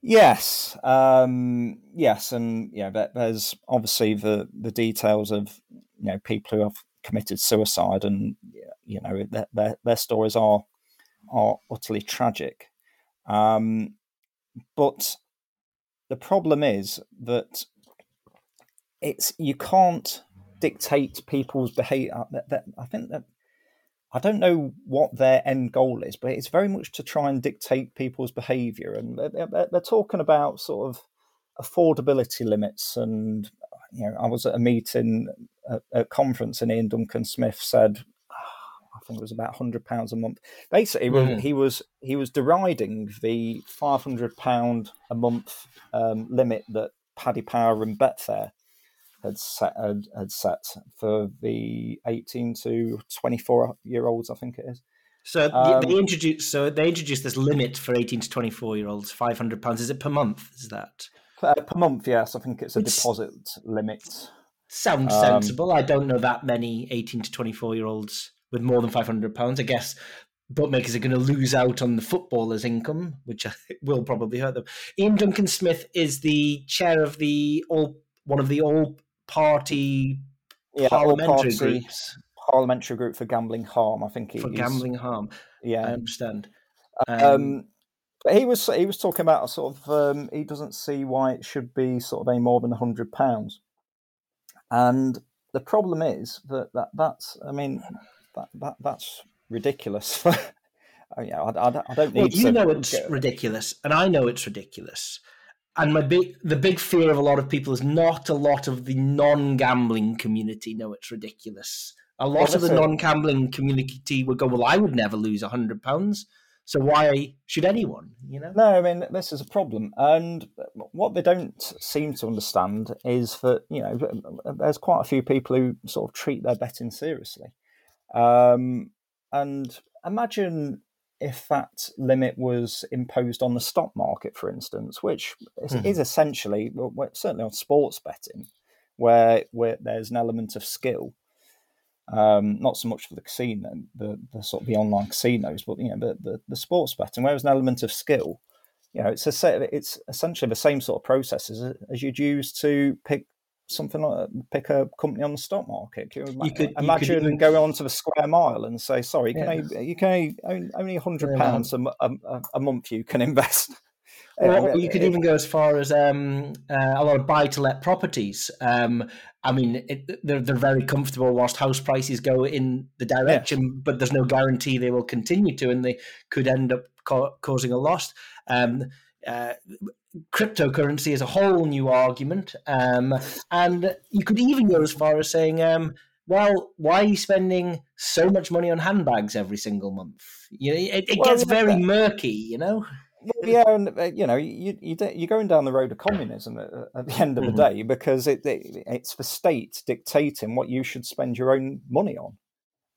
S8: Yes, um, yes, and yeah, there- there's obviously the the details of you know people who have committed suicide, and you know their their, their stories are are utterly tragic. Um, but the problem is that it's you can't dictate people's behavior. I think that I don't know what their end goal is, but it's very much to try and dictate people's behaviour. And they're, they're, talking about sort of affordability limits. And you know, I was at a meeting, at a conference, and Iain Duncan Smith said, I think it was about hundred pounds a month. Basically,
S6: Mhm.
S8: he was he was deriding the five hundred pound a month um, limit that Paddy Power and Betfair had set had, had set for the eighteen to twenty four year olds. I think it is.
S6: So
S8: Um,
S6: they introduced so they introduced this limit for eighteen to twenty four year olds, five hundred pounds. Is it per month? Is that
S8: Uh, per month, yes. I think it's a
S6: It's-
S8: deposit limit.
S6: sounds
S8: Um,
S6: sensible? I don't know that many eighteen to twenty four year olds with more than five hundred pounds. I guess bookmakers are going to lose out on the footballers' income, which will probably hurt them. Iain Duncan Smith is the chair of the all one of the all party
S8: Yeah,
S6: parliamentary groups
S8: parliamentary group for gambling harm. I think
S6: for
S8: is-
S6: gambling harm.
S8: Yeah, I
S6: understand.
S8: Um, but he was he was talking about a sort of um, he doesn't see why it should be sort of any more than hundred pounds, and the problem is that, that that's I mean that, that that's ridiculous. Oh, yeah, I, I, don't- I don't need
S6: Well, you know it's ridiculous, and I know it's ridiculous. And my big, the big fear of a lot of people is not a lot of the non-gambling community know it's ridiculous. A lot
S8: Well,
S6: of the non-gambling community would go, "Well, I would never lose a hundred pounds, so why should anyone?" You know?
S8: No, I mean this is a problem, and what they don't seem to understand is that you know there's quite a few people who sort of treat their betting seriously, um, and imagine if that limit was imposed on the stock market, for instance, which is,
S6: Mhm.
S8: is essentially well, certainly on sports betting, where where there's an element of skill. Um, not so much for the casino, the, the sort of the online casinos, but you know the, the, the sports betting, where there's an element of skill. You know, it's a set, it's essentially the same sort of process as, as you'd use to pick something like pick a company on the stock market. Can you,
S6: You could- you could
S8: imagine
S6: even-
S8: going onto the square mile and say, "Sorry, can
S6: Yeah.
S8: I, you can only, only hundred pounds a, a, a- a month you can invest."
S6: Or,
S8: Yeah,
S6: you could even go as far as um, uh, a lot of buy-to-let properties. Um, I mean, it, they're they're very comfortable whilst house prices go in the direction, but there's no guarantee they will continue to, and they could end up ca- causing a loss. Um, uh, cryptocurrency is a whole new argument, um, and you could even go as far as saying, um, "Well, why are you spending so much money on handbags every single month?" You know, it, it
S8: Well,
S6: gets very
S8: but-
S6: murky. You know.
S8: Well, yeah, and uh, you know, you, you you're going down the road of communism at, at the end of
S6: Mhm.
S8: the day because it, it it's the state dictating what you should spend your own money on,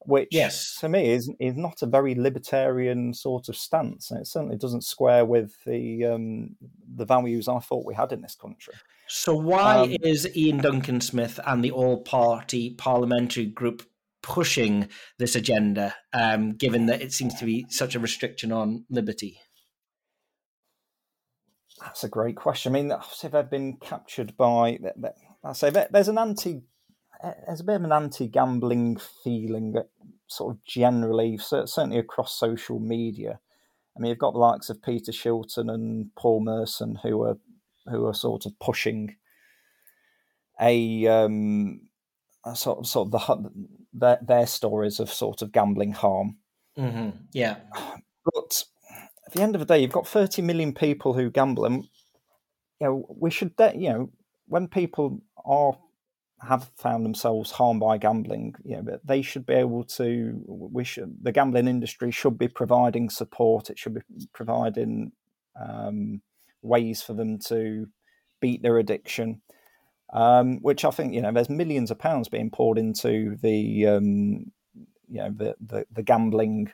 S8: which
S6: Yes.
S8: to me is is not a very libertarian sort of stance, and it certainly doesn't square with the um, the values I thought we had in this country.
S6: So why
S8: Um,
S6: is Iain Duncan Smith and the All Party Parliamentary Group pushing this agenda, um, given that it seems to be such a restriction on liberty?
S8: That's a great question. I mean, they've been captured by. I say there's an anti, there's a bit of an anti-gambling feeling sort of generally, certainly across social media. I mean, you've got the likes of Peter Shilton and Paul Merson who are who are sort of pushing a, um, a sort of sort of the their, their stories of sort of gambling harm.
S6: hmm Yeah.
S8: But at the end of the day, you've got 30 million people who gamble, and you know we should, de- you know, when people are have found themselves harmed by gambling, you know, they should be able to. We should the gambling industry should be providing support. It should be providing um, ways for them to beat their addiction. Um, which I think you know, there's millions of pounds being poured into the um, you know the the, the gambling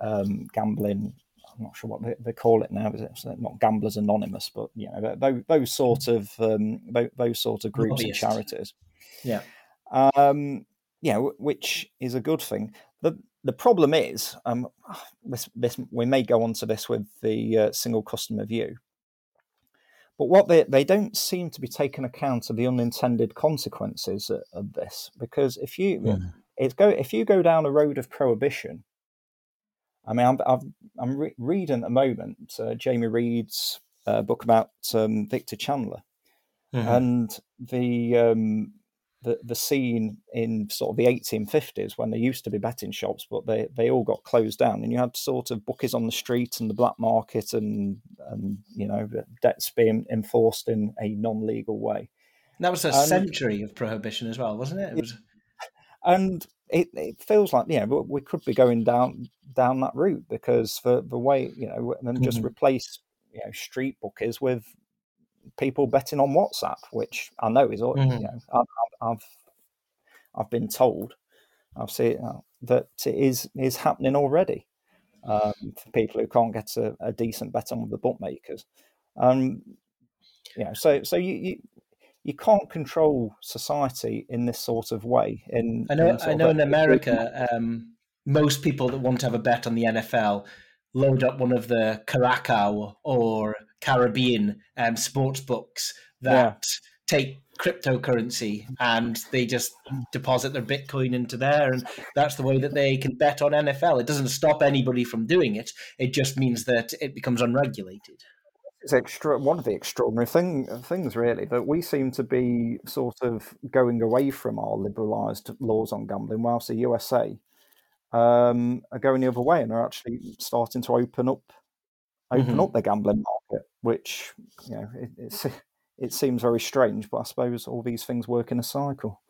S8: um, gambling. I'm not sure what they, they call it now. Is it It's not Gamblers Anonymous, but you know those, those sort of um, those, those sort of groups and charities.
S6: Yeah.
S8: Um, know, which is a good thing. the The problem is, um, this, this we may go on to this with the uh, single customer view, but what they they don't seem to be taking account of the unintended consequences of, of this. Because if you it's go if you go down a road of prohibition, I mean, I'm I've, I'm re- reading at the moment uh, Jamie Reid's uh, book about um, Victor Chandler
S6: Mhm.
S8: and the um, the the scene in sort of the 1850s when there used to be betting shops, but they they all got closed down, and you had sort of bookies on the street and the black market, and and you know debts being enforced in a non legal way.
S6: That was a
S8: And-
S6: century of prohibition as well, wasn't it? It was.
S8: and it, it feels like yeah we- we could be going down down that route because the the way you know and just
S6: Mhm.
S8: replace you know street bookies with people betting on WhatsApp, which I know is all
S6: Mhm.
S8: you know I've, I've I've been told I've seen uh, that it is is happening already um, for people who can't get a, a decent bet on with the bookmakers. Um, you know, so so you, you you can't control society in this sort of way. In
S6: I know.
S8: in
S6: I know. In America, um, most people that want to have a bet on the NFL load up one of the Curacao or Caribbean um, sports books that take cryptocurrency and they just deposit their Bitcoin into there, and that's the way that they can bet on NFL. It doesn't stop anybody from doing it. It just means that it becomes unregulated.
S8: it's extra one of the extraordinary thing, things really that we seem to be sort of going away from our liberalised laws on gambling whilst the USA um, are going the other way and are actually starting to open up open
S6: Mhm.
S8: up the gambling market which you know it, it's it seems very strange but I suppose all these things work in a cycle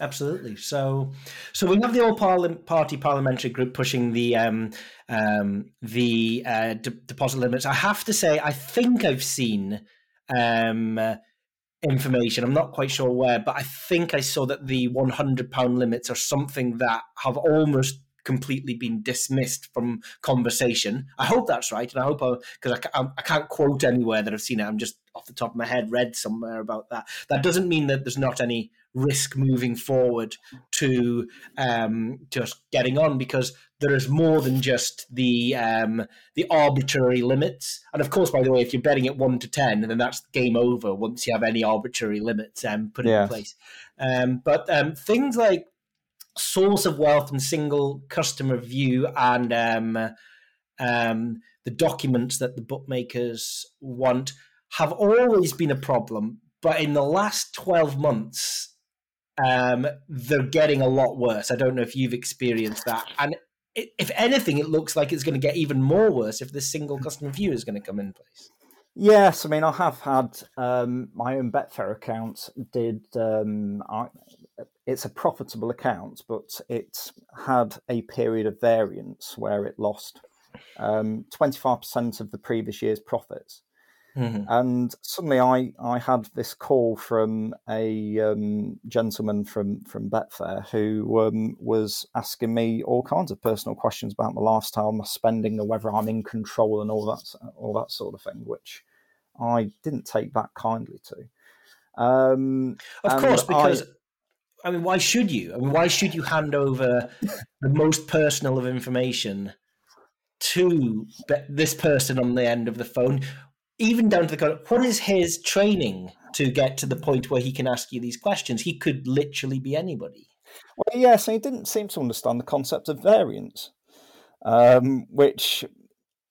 S6: Absolutely. So, so we have the All Party Parliamentary Group pushing the um, um, the uh, de- deposit limits. I have to say, I think I've seen um, uh, information. I'm not quite sure where, but I think I saw that the 100 pound limits are something that have almost completely been dismissed from conversation. I hope that's right, and I hope because I, ca- I can't quote anywhere that I've seen it. I'm just off the top of my head read somewhere about that. That doesn't mean that there's not any risk moving forward to um, just getting on because there is more than just the um, the arbitrary limits. And of course, by the way, if you're betting at one to ten, then that's game over once you have any arbitrary limits um, put in place. Um, but um, things like source of wealth and single customer view and um, um, the documents that the bookmakers want have always been a problem. But in the last 12 months, um, they're getting a lot worse. I don't know if you've experienced that. And if anything, it looks like it's going to get even more worse if this single customer view is going to come in place.
S8: Yes, I mean I have had um, my own Betfair account. Did um, I, it's a profitable account, but it had a period of variance where it lost twenty five percent of the previous year's profits. And suddenly, I, I had this call from a um, gentleman from from Betfair who um, was asking me all kinds of personal questions about my lifestyle, my spending, or whether I'm in control, and all that all that sort of thing, which I didn't take that kindly to. Um,
S6: Of course, because I, mean, why should you? I mean, why should you hand over the most personal of information to this person on the end of the phone, even down to the of- what is his training to get to the point where he can ask you these questions? He could literally be anybody.
S8: Well, yes, he didn't seem to understand the concept of variance, um, which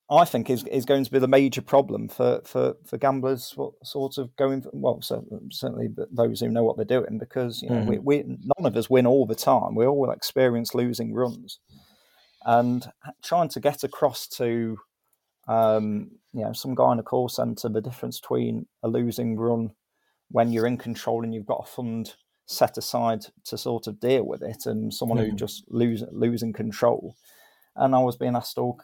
S8: I think is is going to be the major problem for for, for gamblers. What sort of going? Well, certainly those who know what they're doing, because you know we, we none of us win all the time. We all experience losing runs, and trying to get across to um, you know some guy in a call center the difference between a losing run when you're in control and you've got a fund set aside to sort of deal with it, and someone who
S6: Mhm.
S8: just lose losing control. And I was being asked all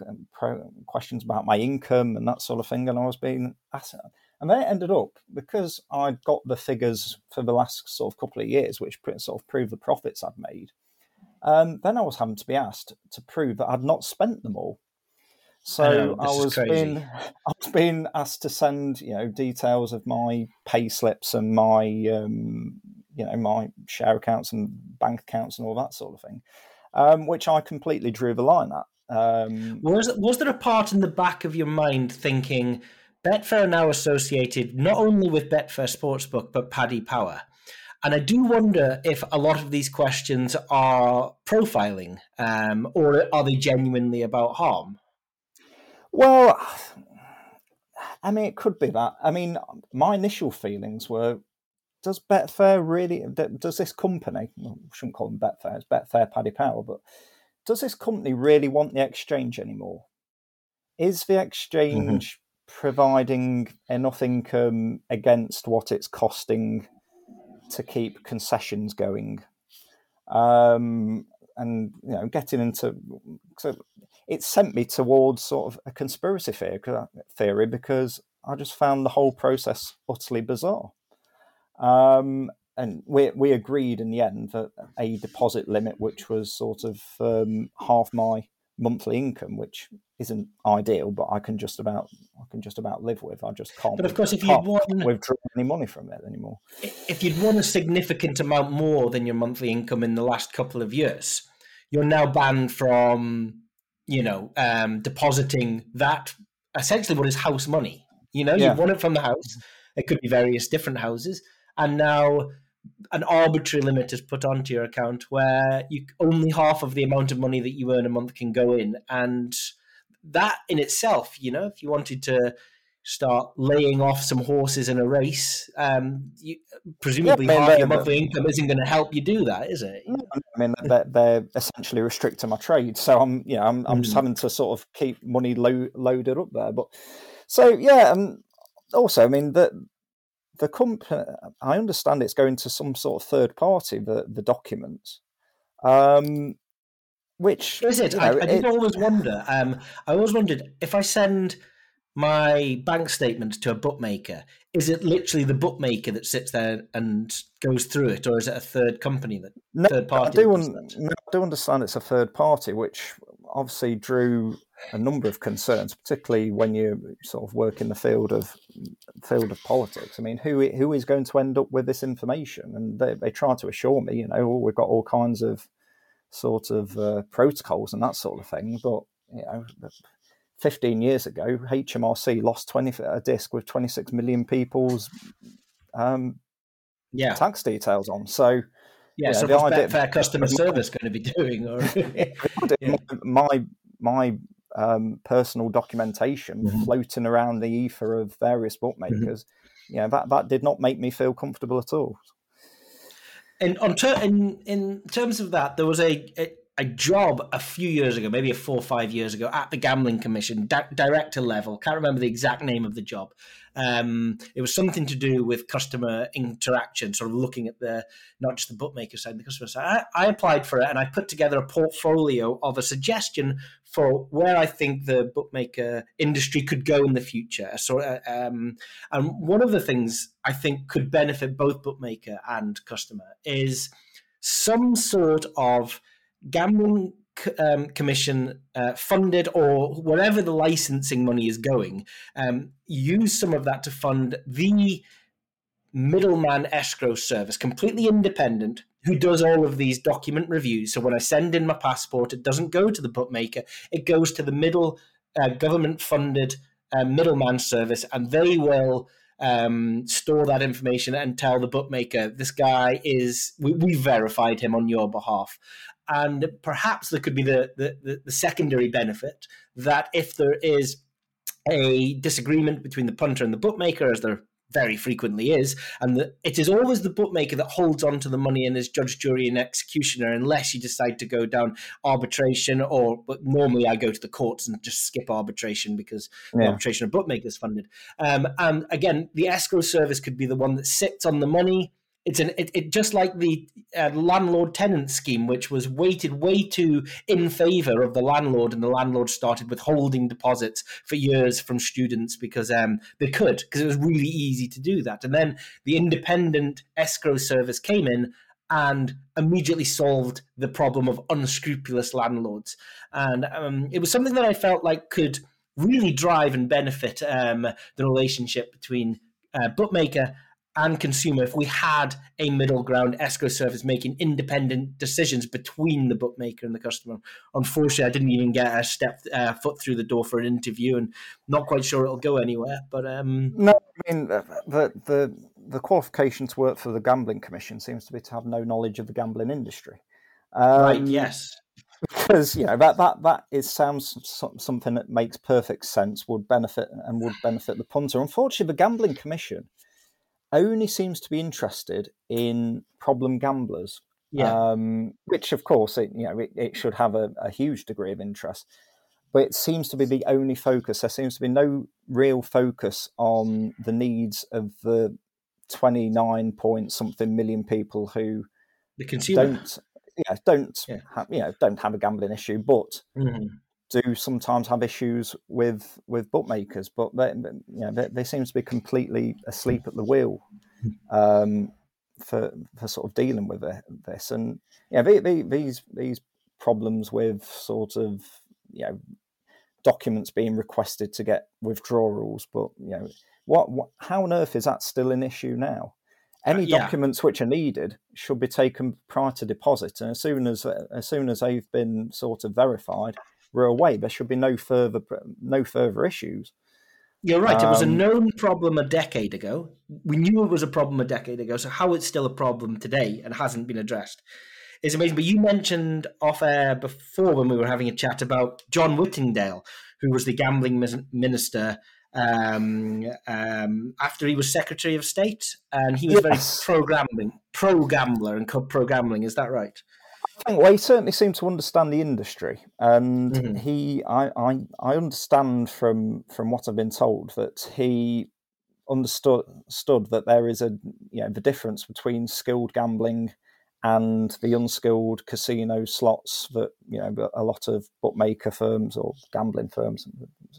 S8: questions about my income and that sort of thing, and I was being asked, and then it ended up because I'd got the figures for the last sort of couple of years, which sort of proved the profits I'd made. Um, then I was having to be asked to prove that I'd not spent them all. So
S6: know,
S8: I was being I was being asked to send you know details of my pay slips and my um, you know my share accounts and bank accounts and all that sort of thing, um, which I completely drew the line at. Um,
S6: Was was there a part in the back of your mind thinking Betfair are now associated not only with Betfair Sportsbook but Paddy Power? And I do wonder if a lot of these questions are profiling, um, or are they genuinely about harm?
S8: Well, I mean, it could be that. I mean, my initial feelings were: Does Betfair really? Does this company? Well, we shouldn't call them Betfair. It's Betfair Paddy Power, but does this company really want the exchange anymore? Is the exchange providing enough income against what it's costing to keep concessions going? Um, and you know, getting into so it sent me towards sort of a conspiracy theory, theory because I just found the whole process utterly bizarre. Um, and we we agreed in the end that a deposit limit, which was sort of um, half my monthly income, which isn't ideal, but I can just about I can just about live with. I just can't.
S6: But of course, if you'd
S8: can't
S6: won-
S8: withdraw any money from it anymore.
S6: If you'd won a significant amount more than your monthly income in the last couple of years, you're now banned from, you know, um, depositing that essentially what is house money. You know,
S8: Yeah.
S6: you've won it from the house. It could be various different houses, and now an arbitrary limit is put onto your account where you only half of the amount of money that you earn a month can go in, and that in itself, you know, if you wanted to start laying off some horses in a race, um, you, presumably
S8: Yeah,
S6: half your monthly income isn't going to help you do that, is it?
S8: I mean, they're, they're essentially restricting my trade, so I'm, you know, I'm, I'm just
S6: Mm.
S8: having to sort of keep money lo- loaded up there. But so yeah, and also, I mean, the the company, I understand it's going to some sort of third party, the the documents, um, which
S6: Is it?
S8: you
S6: I, I did
S8: it-
S6: always wonder. Um, I always wondered if I send my bank statement to a bookmaker, is it literally the bookmaker that sits there and goes through it, or is it a third company that
S8: No,
S6: third
S8: I
S6: party?
S8: do, un- no, I do understand it's a third party, which obviously drew a number of concerns, particularly when you sort of work in the field of field of politics. I mean, who who is going to end up with this information? And they, they try to assure me, you know, oh, we've got all kinds of sort of uh, protocols and that sort of thing. But you know, 15 years ago, HMRC lost 20 a disc with 26 million people's um,
S6: Yeah,
S8: tax details on. So
S6: yeah.
S8: yeah,
S6: so
S8: the
S6: what's
S8: idea-
S6: Betfair customer service going to be doing? Or Yeah.
S8: my my um, personal documentation
S6: Mhm.
S8: floating around the ether of various bookmakers, yeah, that that did not make me feel comfortable at all.
S6: And on ter- in in terms of that, there was a, a a job a few years ago, maybe four or five years ago, at the Gambling Commission, di- director level. Can't remember the exact name of the job. Um, it was something to do with customer interaction, sort of looking at the not just the bookmaker side, the customer side. I, I applied for it, and I put together a portfolio of a suggestion for where I think the bookmaker industry could go in the future. So, uh, um, and one of the things I think could benefit both bookmaker and customer is some sort of gambling um, commission uh, funded or wherever the licensing money is going, um, use some of that to fund the middleman escrow service, completely independent, who does all of these document reviews. So when I send in my passport, it doesn't go to the bookmaker; it goes to the middle uh, government-funded uh, middleman service, and they will um, store that information and tell the bookmaker this guy is we, we verified him on your behalf and perhaps there could be the, the, the secondary benefit that if there is a disagreement between the punter and the bookmaker as there very frequently is, and the, it is always the bookmaker that holds on to the money and is judge, jury, and executioner, unless you decide to go down arbitration. Or, but normally I go to the courts and just skip arbitration because
S8: Yeah.
S6: arbitration of bookmakers funded. Um, and again, the escrow service could be the one that sits on the money. It's an it, it just like the uh, landlord tenant scheme, which was weighted way too in favour of the landlord, and the landlord started withholding deposits for years from students because um they could because it was really easy to do that. And then the independent escrow service came in and immediately solved the problem of unscrupulous landlords. And um, it was something that I felt like could really drive and benefit um, the relationship between uh, bookmaker and consumer if we had a middle ground escrow service making independent decisions between the bookmaker and the customer. Unfortunately, I didn't even get a step uh, foot through the door for an interview, and not quite sure it'll go anywhere. But um,
S8: No, I mean the the the qualification to work for the gambling commission seems to be to have no knowledge of the gambling industry. Um,
S6: right, yes,
S8: because you know that that that is sounds something that makes perfect sense, would benefit and would benefit the punter. Unfortunately, the gambling commission only seems to be interested in problem gamblers.
S6: yeah,
S8: um, which of course it, you know it, it should have a, a huge degree of interest but it seems to be the only focus there seems to be no real focus on the needs of the 29 point something million people who
S6: the consumer.
S8: don't yeah don't
S6: Yeah.
S8: have you know don't have a gambling issue but
S6: Mhm.
S8: Do sometimes have issues with with bookmakers but they, you know they, they seem to be completely asleep at the wheel um, for for sort of dealing with this and yeah the, the, these these problems with sort of you know documents being requested to get withdrawals but you know what, what how on earth is that still an issue now any
S6: Uh, yeah.
S8: documents which are needed should be taken prior to deposit and as soon as as soon as they've been sort of verified we're away there should be no further no further issues
S6: You're right. it was a
S8: Um,
S6: known problem a decade ago. We knew it was a problem a decade ago. So how it's still a problem today and hasn't been addressed is amazing. But you mentioned off air before when we were having a chat about John Whittingdale, who was the gambling minister um, um, after he was Secretary of State, and he was
S8: Yes.
S6: very pro gambling, pro gambler, and pro gambling. Is that right?
S8: Think well, he certainly seemed to understand the industry, and
S6: Mhm.
S8: he, I, I, I understand from from what I've been told that he understood understood that there is a you know the difference between skilled gambling and the unskilled casino slots that you know a lot of bookmaker firms or gambling firms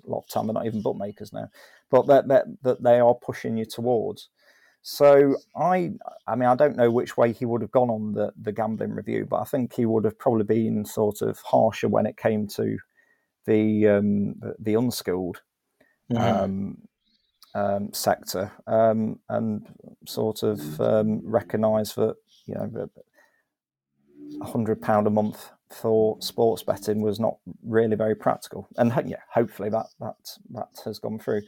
S8: a lot of time they're not even bookmakers now but that that, that they are pushing you towards so I, I mean, I don't know which way he would have gone on the, the gambling review, but I think he would have probably been sort of harsher when it came to the um, the, unskilled um, um, sector, um, and sort of um, recognise that you know a hundred pound a month for sports betting was not really very practical, and yeah, hopefully that that that has gone through.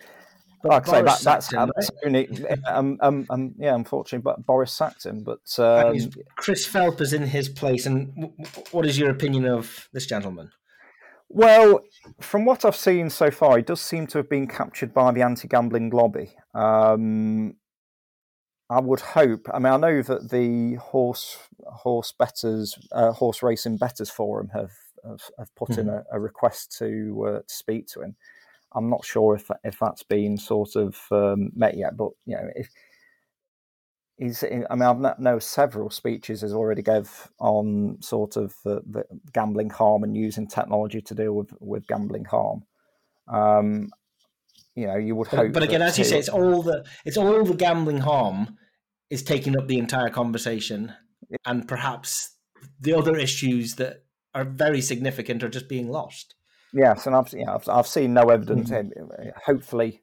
S8: Like I say, that, that's,
S6: him,
S8: um, um, um, yeah, unfortunately, but Boris sacked him. But um,
S6: Chris Philp is in his place. And w- w- what is your opinion of this gentleman?
S8: Well, from what I've seen so far, he does seem to have been captured by the anti-gambling lobby. Um, I would hope. I mean, I know that the horse horse betters, uh, horse racing betters forum have have, have put in a, a request to uh, to speak to him. I'm not sure if if that's been sort of um, met yet, but you know, if he's, I mean, I've kn- know several speeches he's already gave on sort of the, the gambling harm and using technology to deal with with gambling harm. Um, you know, you would
S6: But,
S8: hope.
S6: but again, as you say, it's all the it's all the gambling harm is taking up the entire conversation, and perhaps the other issues that are very significant are just being lost.
S8: Yes, and I've yeah, I've, I've seen no evidence.
S6: Mm-hmm.
S8: Hopefully,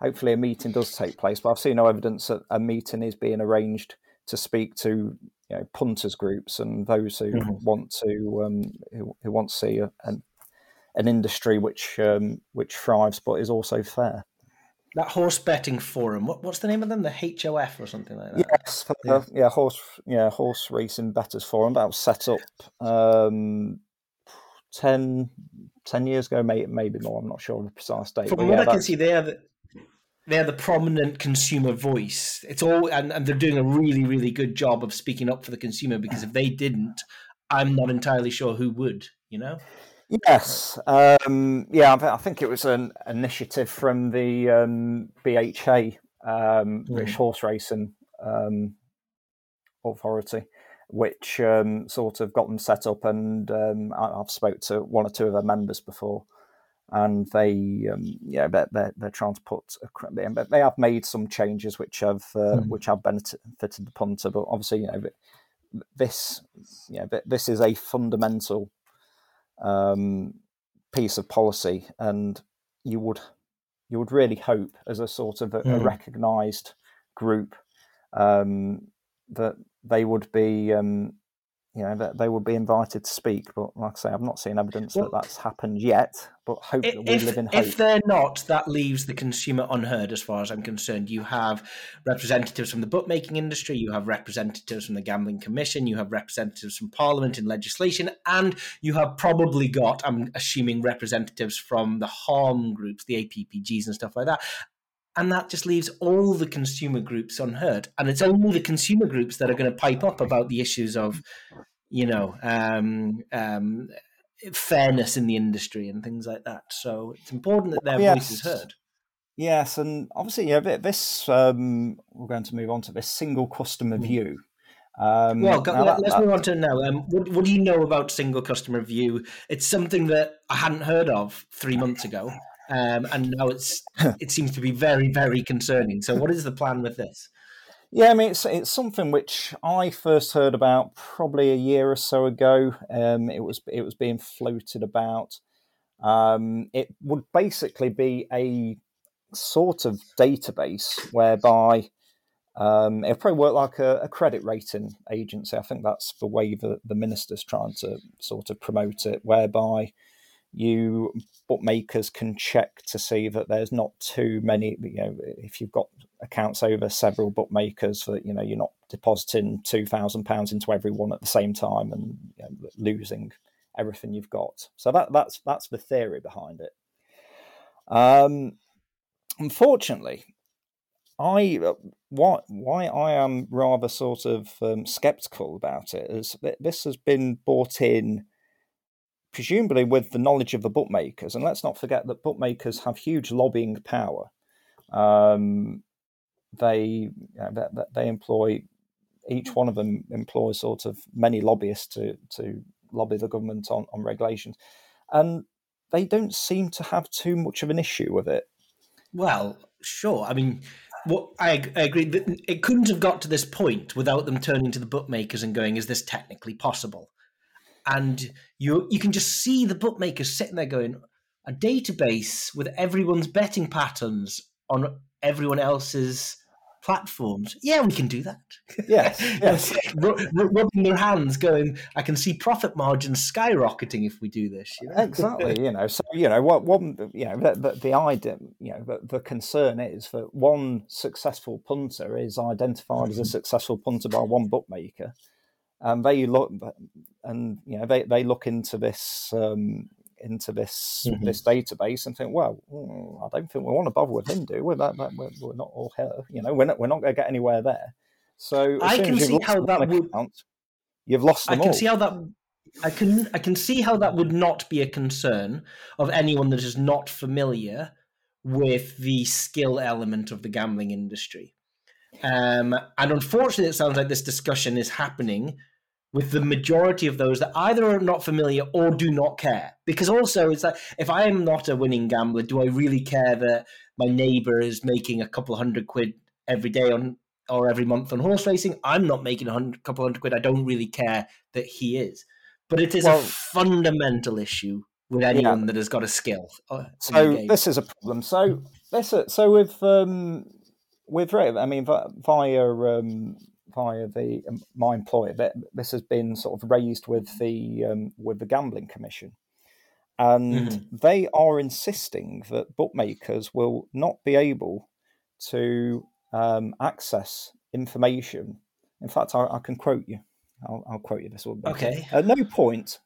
S8: hopefully a meeting does take place. But I've seen no evidence that a meeting is being arranged to speak to you know punters groups and those who
S6: Mhm.
S8: want to um, who, who want to see a, an an industry which um, which thrives but is also fair.
S6: That horse betting forum. What, what's the name of them? The HOF or something like that.
S8: Yes, for the- yeah. horse, yeah, horse racing betters forum. That was set up um, 10, 10 years ago, maybe, maybe more. I'm not sure of the precise date.
S6: From
S8: but
S6: what
S8: yeah,
S6: I can see, they are the, they are the prominent consumer voice. It's all, and, and they're doing a really, really good job of speaking up for the consumer. Because if they didn't, I'm not entirely sure who would. You know.
S8: Yes, um, yeah, I, I think it was an initiative from the um, BHA, um, British Horse Racing um, Authority, which um, sort of got them set up. And um, I, I've spoke to one or two of their members before, and they, um, yeah, they're, they're, they're trying to put, a, they- they have made some changes which have uh,
S6: Mhm.
S8: which have benefited the punter, but obviously, you know, this, you know, this is a fundamental um, piece of policy, and you would you would really hope, as a sort of a, a
S6: Mm.
S8: recognised group, um, that they would be, um, you know, that they would be invited to speak. But like I say, I've not seen evidence
S6: Well-
S8: that that's happened yet. But hope that we live in hope.
S6: if they're not, that leaves the consumer unheard as far as I'm concerned. You have representatives from the bookmaking industry, you have representatives from the Gambling Commission, you have representatives from Parliament and legislation, and you have probably got, I'm assuming, representatives from the harm groups, the APPGs and stuff like that. And that just leaves all the consumer groups unheard. And it's only the consumer groups that are going to pipe up about the issues of, you know, um, um, fairness in the industry and things like that. So it's important that their voice is heard.
S8: Yes, and obviously, yeah, this um, we're going to move on to this single customer view. Um,
S6: Hmm. Well, let, us
S8: that-
S6: move on to now. Um, what, what do you know about single customer view? It's something that I hadn't heard of three months ago, um, and now it's it seems to be very very concerning. So, what is the plan with this?
S8: Yeah, I mean, it's it's something which I first heard about probably a year or so ago. Um, it was it was being floated about. Um, it would basically be a sort of database whereby um, it'll probably work like a, a credit rating agency. I think that's the way the, the minister's trying to sort of promote it, whereby you bookmakers can check to see that there's not too many. You know, if you've got accounts over several bookmakers, that you know you're not depositing two thousand pounds into every one at the same time and you know, losing everything you've got. So that that's that's the theory behind it. Um, unfortunately, I why why I am rather sort of um, skeptical about it is that this has been bought in presumably with the knowledge of the bookmakers, and let's not forget that bookmakers have huge lobbying power. Um, they that they employ each one of them employs sort of many lobbyists to to lobby the government on, on regulations, and they don't seem to have too much of an issue with it.
S6: Well, sure. I mean, what I, I agree that it couldn't have got to this point without them turning to the bookmakers and going, "Is this technically possible?" And you you can just see the bookmakers sitting there going, "A database with everyone's betting patterns on everyone else's platforms. Yeah, we can do that."
S8: Yes, yes.
S6: Ru- ru- rubbing their hands, going, "I can see profit margins skyrocketing if we do this." You know?
S8: exactly you know so you know what one you know the, the, the idea you know the, the concern is that one successful punter is identified as a mm-hmm. successful punter by one bookmaker and they look and you know they, they look into this um into this
S6: Mhm.
S8: this database and think well mm, i don't think we want to bother with him do we that, that, we're, we're not all here you know we're not, we're not going to get anywhere there so
S6: I can see how that would-
S8: account, you've lost
S6: I can
S8: all
S6: see how that I can I can see how that would not be a concern of anyone that is not familiar with the skill element of the gambling industry. Um, and unfortunately, it sounds like this discussion is happening with the majority of those that either are not familiar or do not care. Because also, it's like if I am not a winning gambler, do I really care that my neighbor is making a couple hundred quid every day on or every month on horse racing? I'm not making a hundred, couple hundred quid. I don't really care that he is. But it is
S8: Well-
S6: a fundamental issue with anyone that has got a skill. uh,
S8: So this is a problem. So this, so with um, with Ray, I mean via um, via the um, my employer, this has been sort of raised with the um, with the gambling commission, and
S6: Mm-hmm.
S8: they are insisting that bookmakers will not be able to um, access information. In fact, I, I can quote you. I'll, I'll quote you this one.
S6: Okay.
S8: At no point,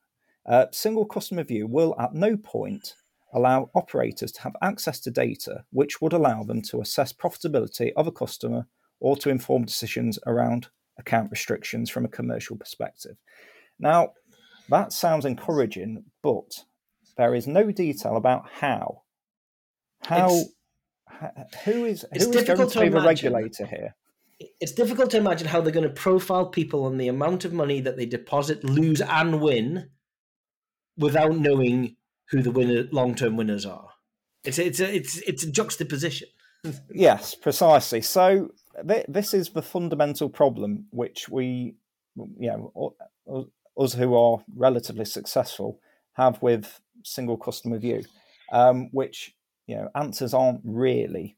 S8: uh, single customer view will at no point allow operators to have access to data which would allow them to assess profitability of a customer or to inform decisions around account restrictions from a commercial perspective. Now, that sounds encouraging, but there is no detail about how. How
S6: It's-
S8: who is who is going to
S6: to
S8: be the regulator here?
S6: it's difficult to imagine how they're going to profile people on the amount of money that they deposit, lose, and win without knowing who the winner, long-term winners are. It's a, it's a, it's it's a juxtaposition.
S8: Yes, precisely. So th- this is the fundamental problem which we, you know, us who are relatively successful have with single customer view, um, which you know answers aren't really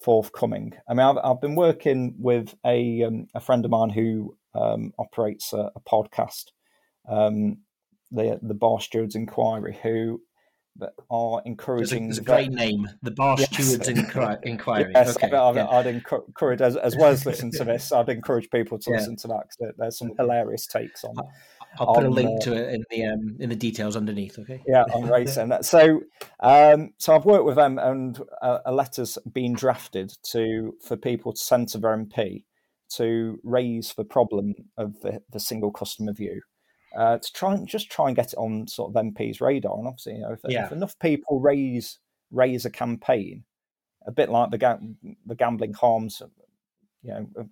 S8: forthcoming. I mean, I've, I've been working with a um, a friend of mine who um, operates a, a podcast, um, the the Bar Stewards Inquiry, who that are encouraging.
S6: it's a
S8: that-
S6: great name, the Bar
S8: Yes.
S6: Stewards Inqui- Inquiry.
S8: Yes,
S6: okay,
S8: I'd,
S6: yeah.
S8: I'd encourage, as, as well as listen to this, I'd encourage people to
S6: Yeah.
S8: listen to that because there's some hilarious takes on. It.
S6: I'll put a link
S8: uh,
S6: to it in the um, in the details underneath. Okay.
S8: Yeah, on racing. So, um, so I've worked with them, and a, a letter's been drafted to for people to send to their MP to raise the problem of the, the single customer view. Uh, to try and just try and get it on sort of MP's radar, and obviously, you know, if,
S6: Yeah.
S8: if enough people raise raise a campaign, a bit like the ga- the gambling harms, you know,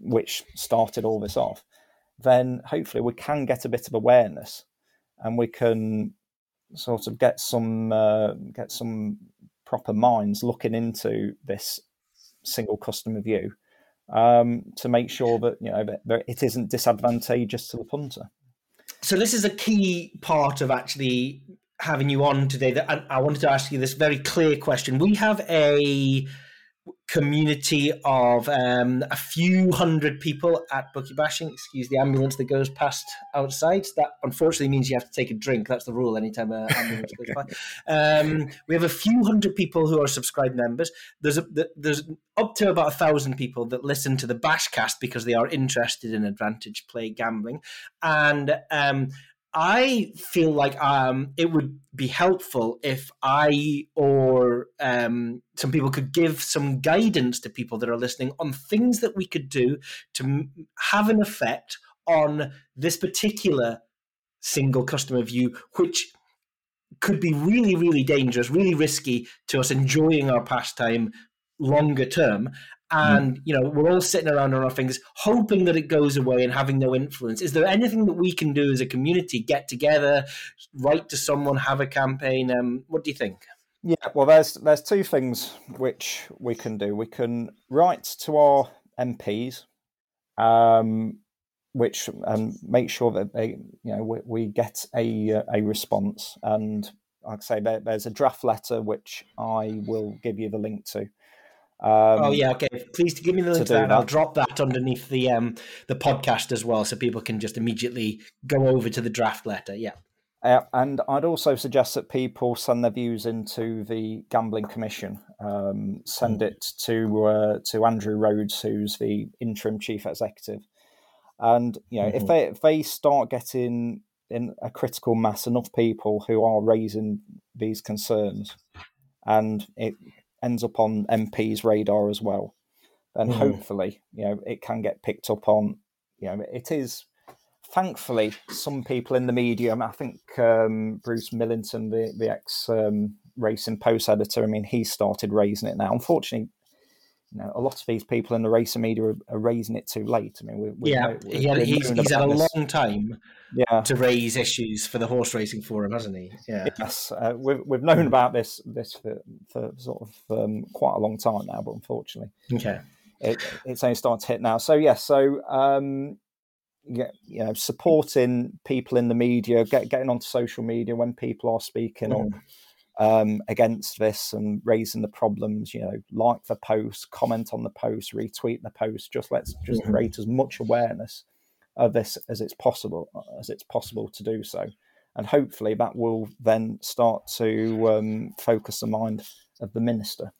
S8: which started all this off, then hopefully we can get a bit of awareness, and we can sort of get some uh, get some proper minds looking into this single customer view um, to make sure that you know that, that it isn't disadvantageous to the punter.
S6: So this is a key part of actually having you on today. That and I wanted to ask you this very clear question. We have a community of um, a few hundred people at Bookie Bashing. Excuse the ambulance that goes past outside. That unfortunately means you have to take a drink. That's the rule anytime an ambulance goes by. Um, we have a few hundred people who are subscribed members. There's a, there's up to about a thousand people that listen to the Bashcast because they are interested in advantage play gambling, and um, I feel like um, it would be helpful if I or um, some people could give some guidance to people that are listening on things that we could do to have an effect on this particular single customer view, which could be really, really dangerous, really risky to us enjoying our pastime longer term. And you know, we're all sitting around on our fingers, hoping that it goes away and having no influence. Is there anything that we can do as a community? Get together, write to someone, have a campaign. Um, what do you think?
S8: Yeah, well, there's there's two things which we can do. We can write to our MPs, um, which and make sure that they, you know, we, we get a a response. And like I say, there, there's a draft letter which I will give you the link to. Um,
S6: oh yeah, okay. Please give me the link
S8: to
S6: to that. and I'll drop that underneath the um the podcast as well, so people can just immediately go over to the draft letter. Yeah.
S8: Uh, and I'd also suggest that people send their views into the Gambling Commission. Um, send it to uh, to Andrew Rhodes, who's the interim chief executive. And you know, if
S6: Mhm.
S8: they if they start getting in a critical mass, enough people who are raising these concerns, and it ends up on MP's radar as well, then
S6: Mhm.
S8: hopefully you know it can get picked up on. You know, it is thankfully, some people in the media, I think um, Bruce Millington, the, the ex um, Racing Post editor, I mean, he started raising it now. Unfortunately, you know, a lot of these people in the racing media are, are raising it too late. I mean, we, we
S6: yeah,
S8: know-
S6: he had, he's, he's had a long time
S8: yeah.
S6: to raise issues for the horse racing forum, hasn't he? Yeah.
S8: Yes, uh, we've we've known about this this for, for sort of um, quite a long time now, but unfortunately,
S6: Okay.
S8: it, it's only starting to hit now. So yes, so um, get, you know supporting people in the media, get, getting onto social media when people are speaking up um, against this and raising the problems. You know, like the post, comment on the post, retweet the post. Just let's just
S6: Mhm.
S8: create as much awareness of this as it's possible as it's possible to do so, and hopefully that will then start to um, focus the mind of the minister.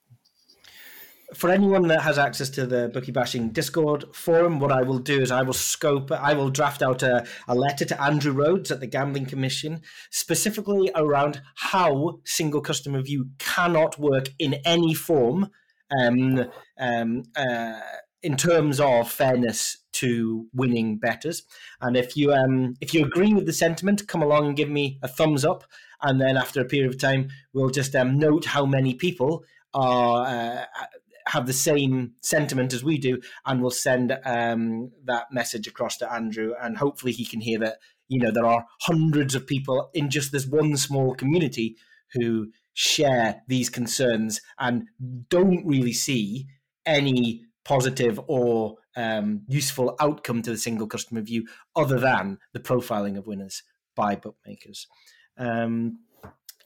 S6: For anyone that has access to the Bookie Bashing Discord forum, what I will do is I will scope, I will draft out a, a letter to Andrew Rhodes at the Gambling Commission, specifically around how single customer view cannot work in any form um, um, uh, in terms of fairness to winning betters. And if you um, if you agree with the sentiment, come along and give me a thumbs up. And then after a period of time, we'll just um, note how many people are uh, have the same sentiment as we do, and we'll send um, that message across to Andrew, and hopefully he can hear that. You know, there are hundreds of people in just this one small community who share these concerns and don't really see any positive or um, useful outcome to the single customer view other than the profiling of winners by bookmakers. Um,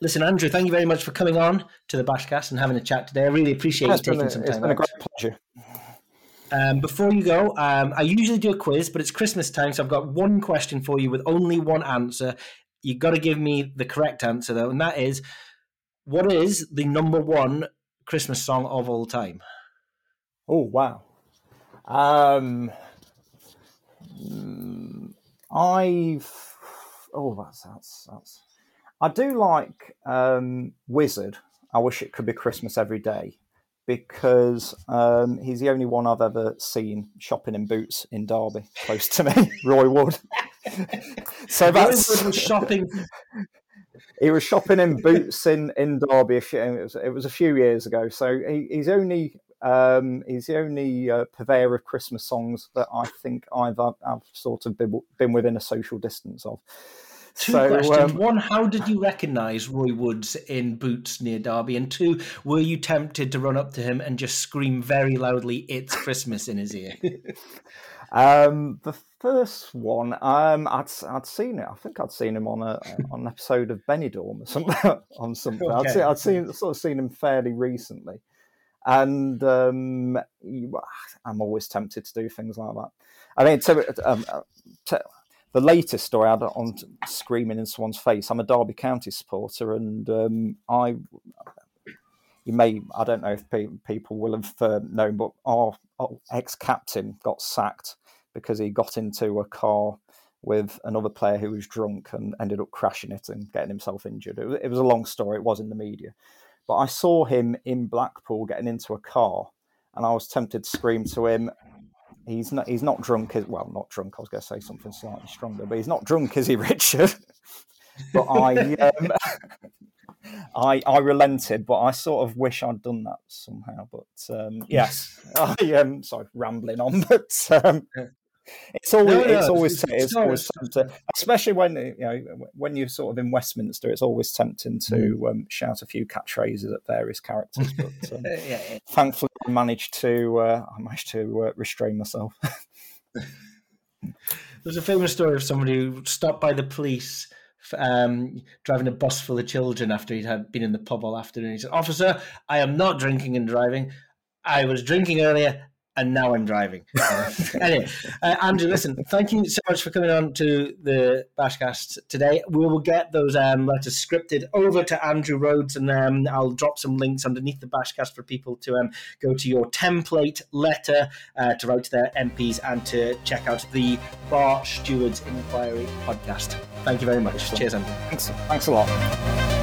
S6: listen, Andrew, thank you very much for coming on to the Bashcast and having a chat today. I really appreciate
S8: It's
S6: you taking
S8: a,
S6: some
S8: it's
S6: time
S8: been a great pleasure.
S6: Um, before you go, um, I usually do a quiz, but it's Christmas time, so I've got one question for you with only one answer. You've got to give me the correct answer, though, and that is what is the number one Christmas song of all time?
S8: Oh wow. Um, I've oh that's that's that's. I do like um, Wizzard. I wish it could be Christmas every day because um, he's the only one I've ever seen shopping in boots in Derby, close to me, Roy Wood. so that's
S6: was shopping.
S8: he was shopping in boots in in Derby. a few- It was, it was a few years ago. So he, he's only um, he's the only uh, purveyor of Christmas songs that I think I've I've, I've sort of been, been within a social distance of.
S6: Two
S8: so,
S6: questions.
S8: um,
S6: One, how did you recognise Roy Woods in boots near Derby? And two, were you tempted to run up to him and just scream very loudly, "It's Christmas" in his ear?
S8: Um, the first one, um, I'd I'd seen it. I think I'd seen him on a on an episode of Benidorm or something. on something, I'd,
S6: Okay.
S8: seen, I'd seen sort of seen him fairly recently, and um, I'm always tempted to do things like that. I mean, to, um, uh, to, the latest story on screaming in someone's face. I'm a Derby County supporter, and um, I you may I don't know if pe- people will have uh, known, but our, our ex-captain got sacked because he got into a car with another player who was drunk and ended up crashing it and getting himself injured. It it was a long story. It was in the media, but I saw him in Blackpool getting into a car, and I was tempted to scream to him. He's not. He's not drunk. Is well, not drunk. I was going to say something slightly stronger, but he's not drunk, is he, Richard? but I, um, I, I relented, but I sort of wish I'd done that somehow. But um, yes, I am sorry, rambling on, but um, it's always
S6: No, no,
S8: it's always
S6: it's-
S8: it's, always tempting, especially when you know when you're sort of in Westminster. It's always tempting to
S6: Mm.
S8: um, shout a few catchphrases at various characters, but um,
S6: yeah, yeah.
S8: thankfully I managed to uh, I managed to uh, restrain myself.
S6: There's a famous story of somebody who stopped by the police um, driving a bus full of children after he'd had been in the pub all afternoon. He said, "Officer, I am not drinking and driving. I was drinking earlier." And now I'm driving. Anyway, uh, Andrew, listen, thank you so much for coming on to the Bashcast today. We will get those um, letters scripted over to Andrew Rhodes, and um, I'll drop some links underneath the Bashcast for people to um, go to your template letter uh, to write to their MPs and to check out the Bar Stewards Inquiry podcast. Thank you very much. Cheers, Andrew.
S8: thanks, thanks a lot.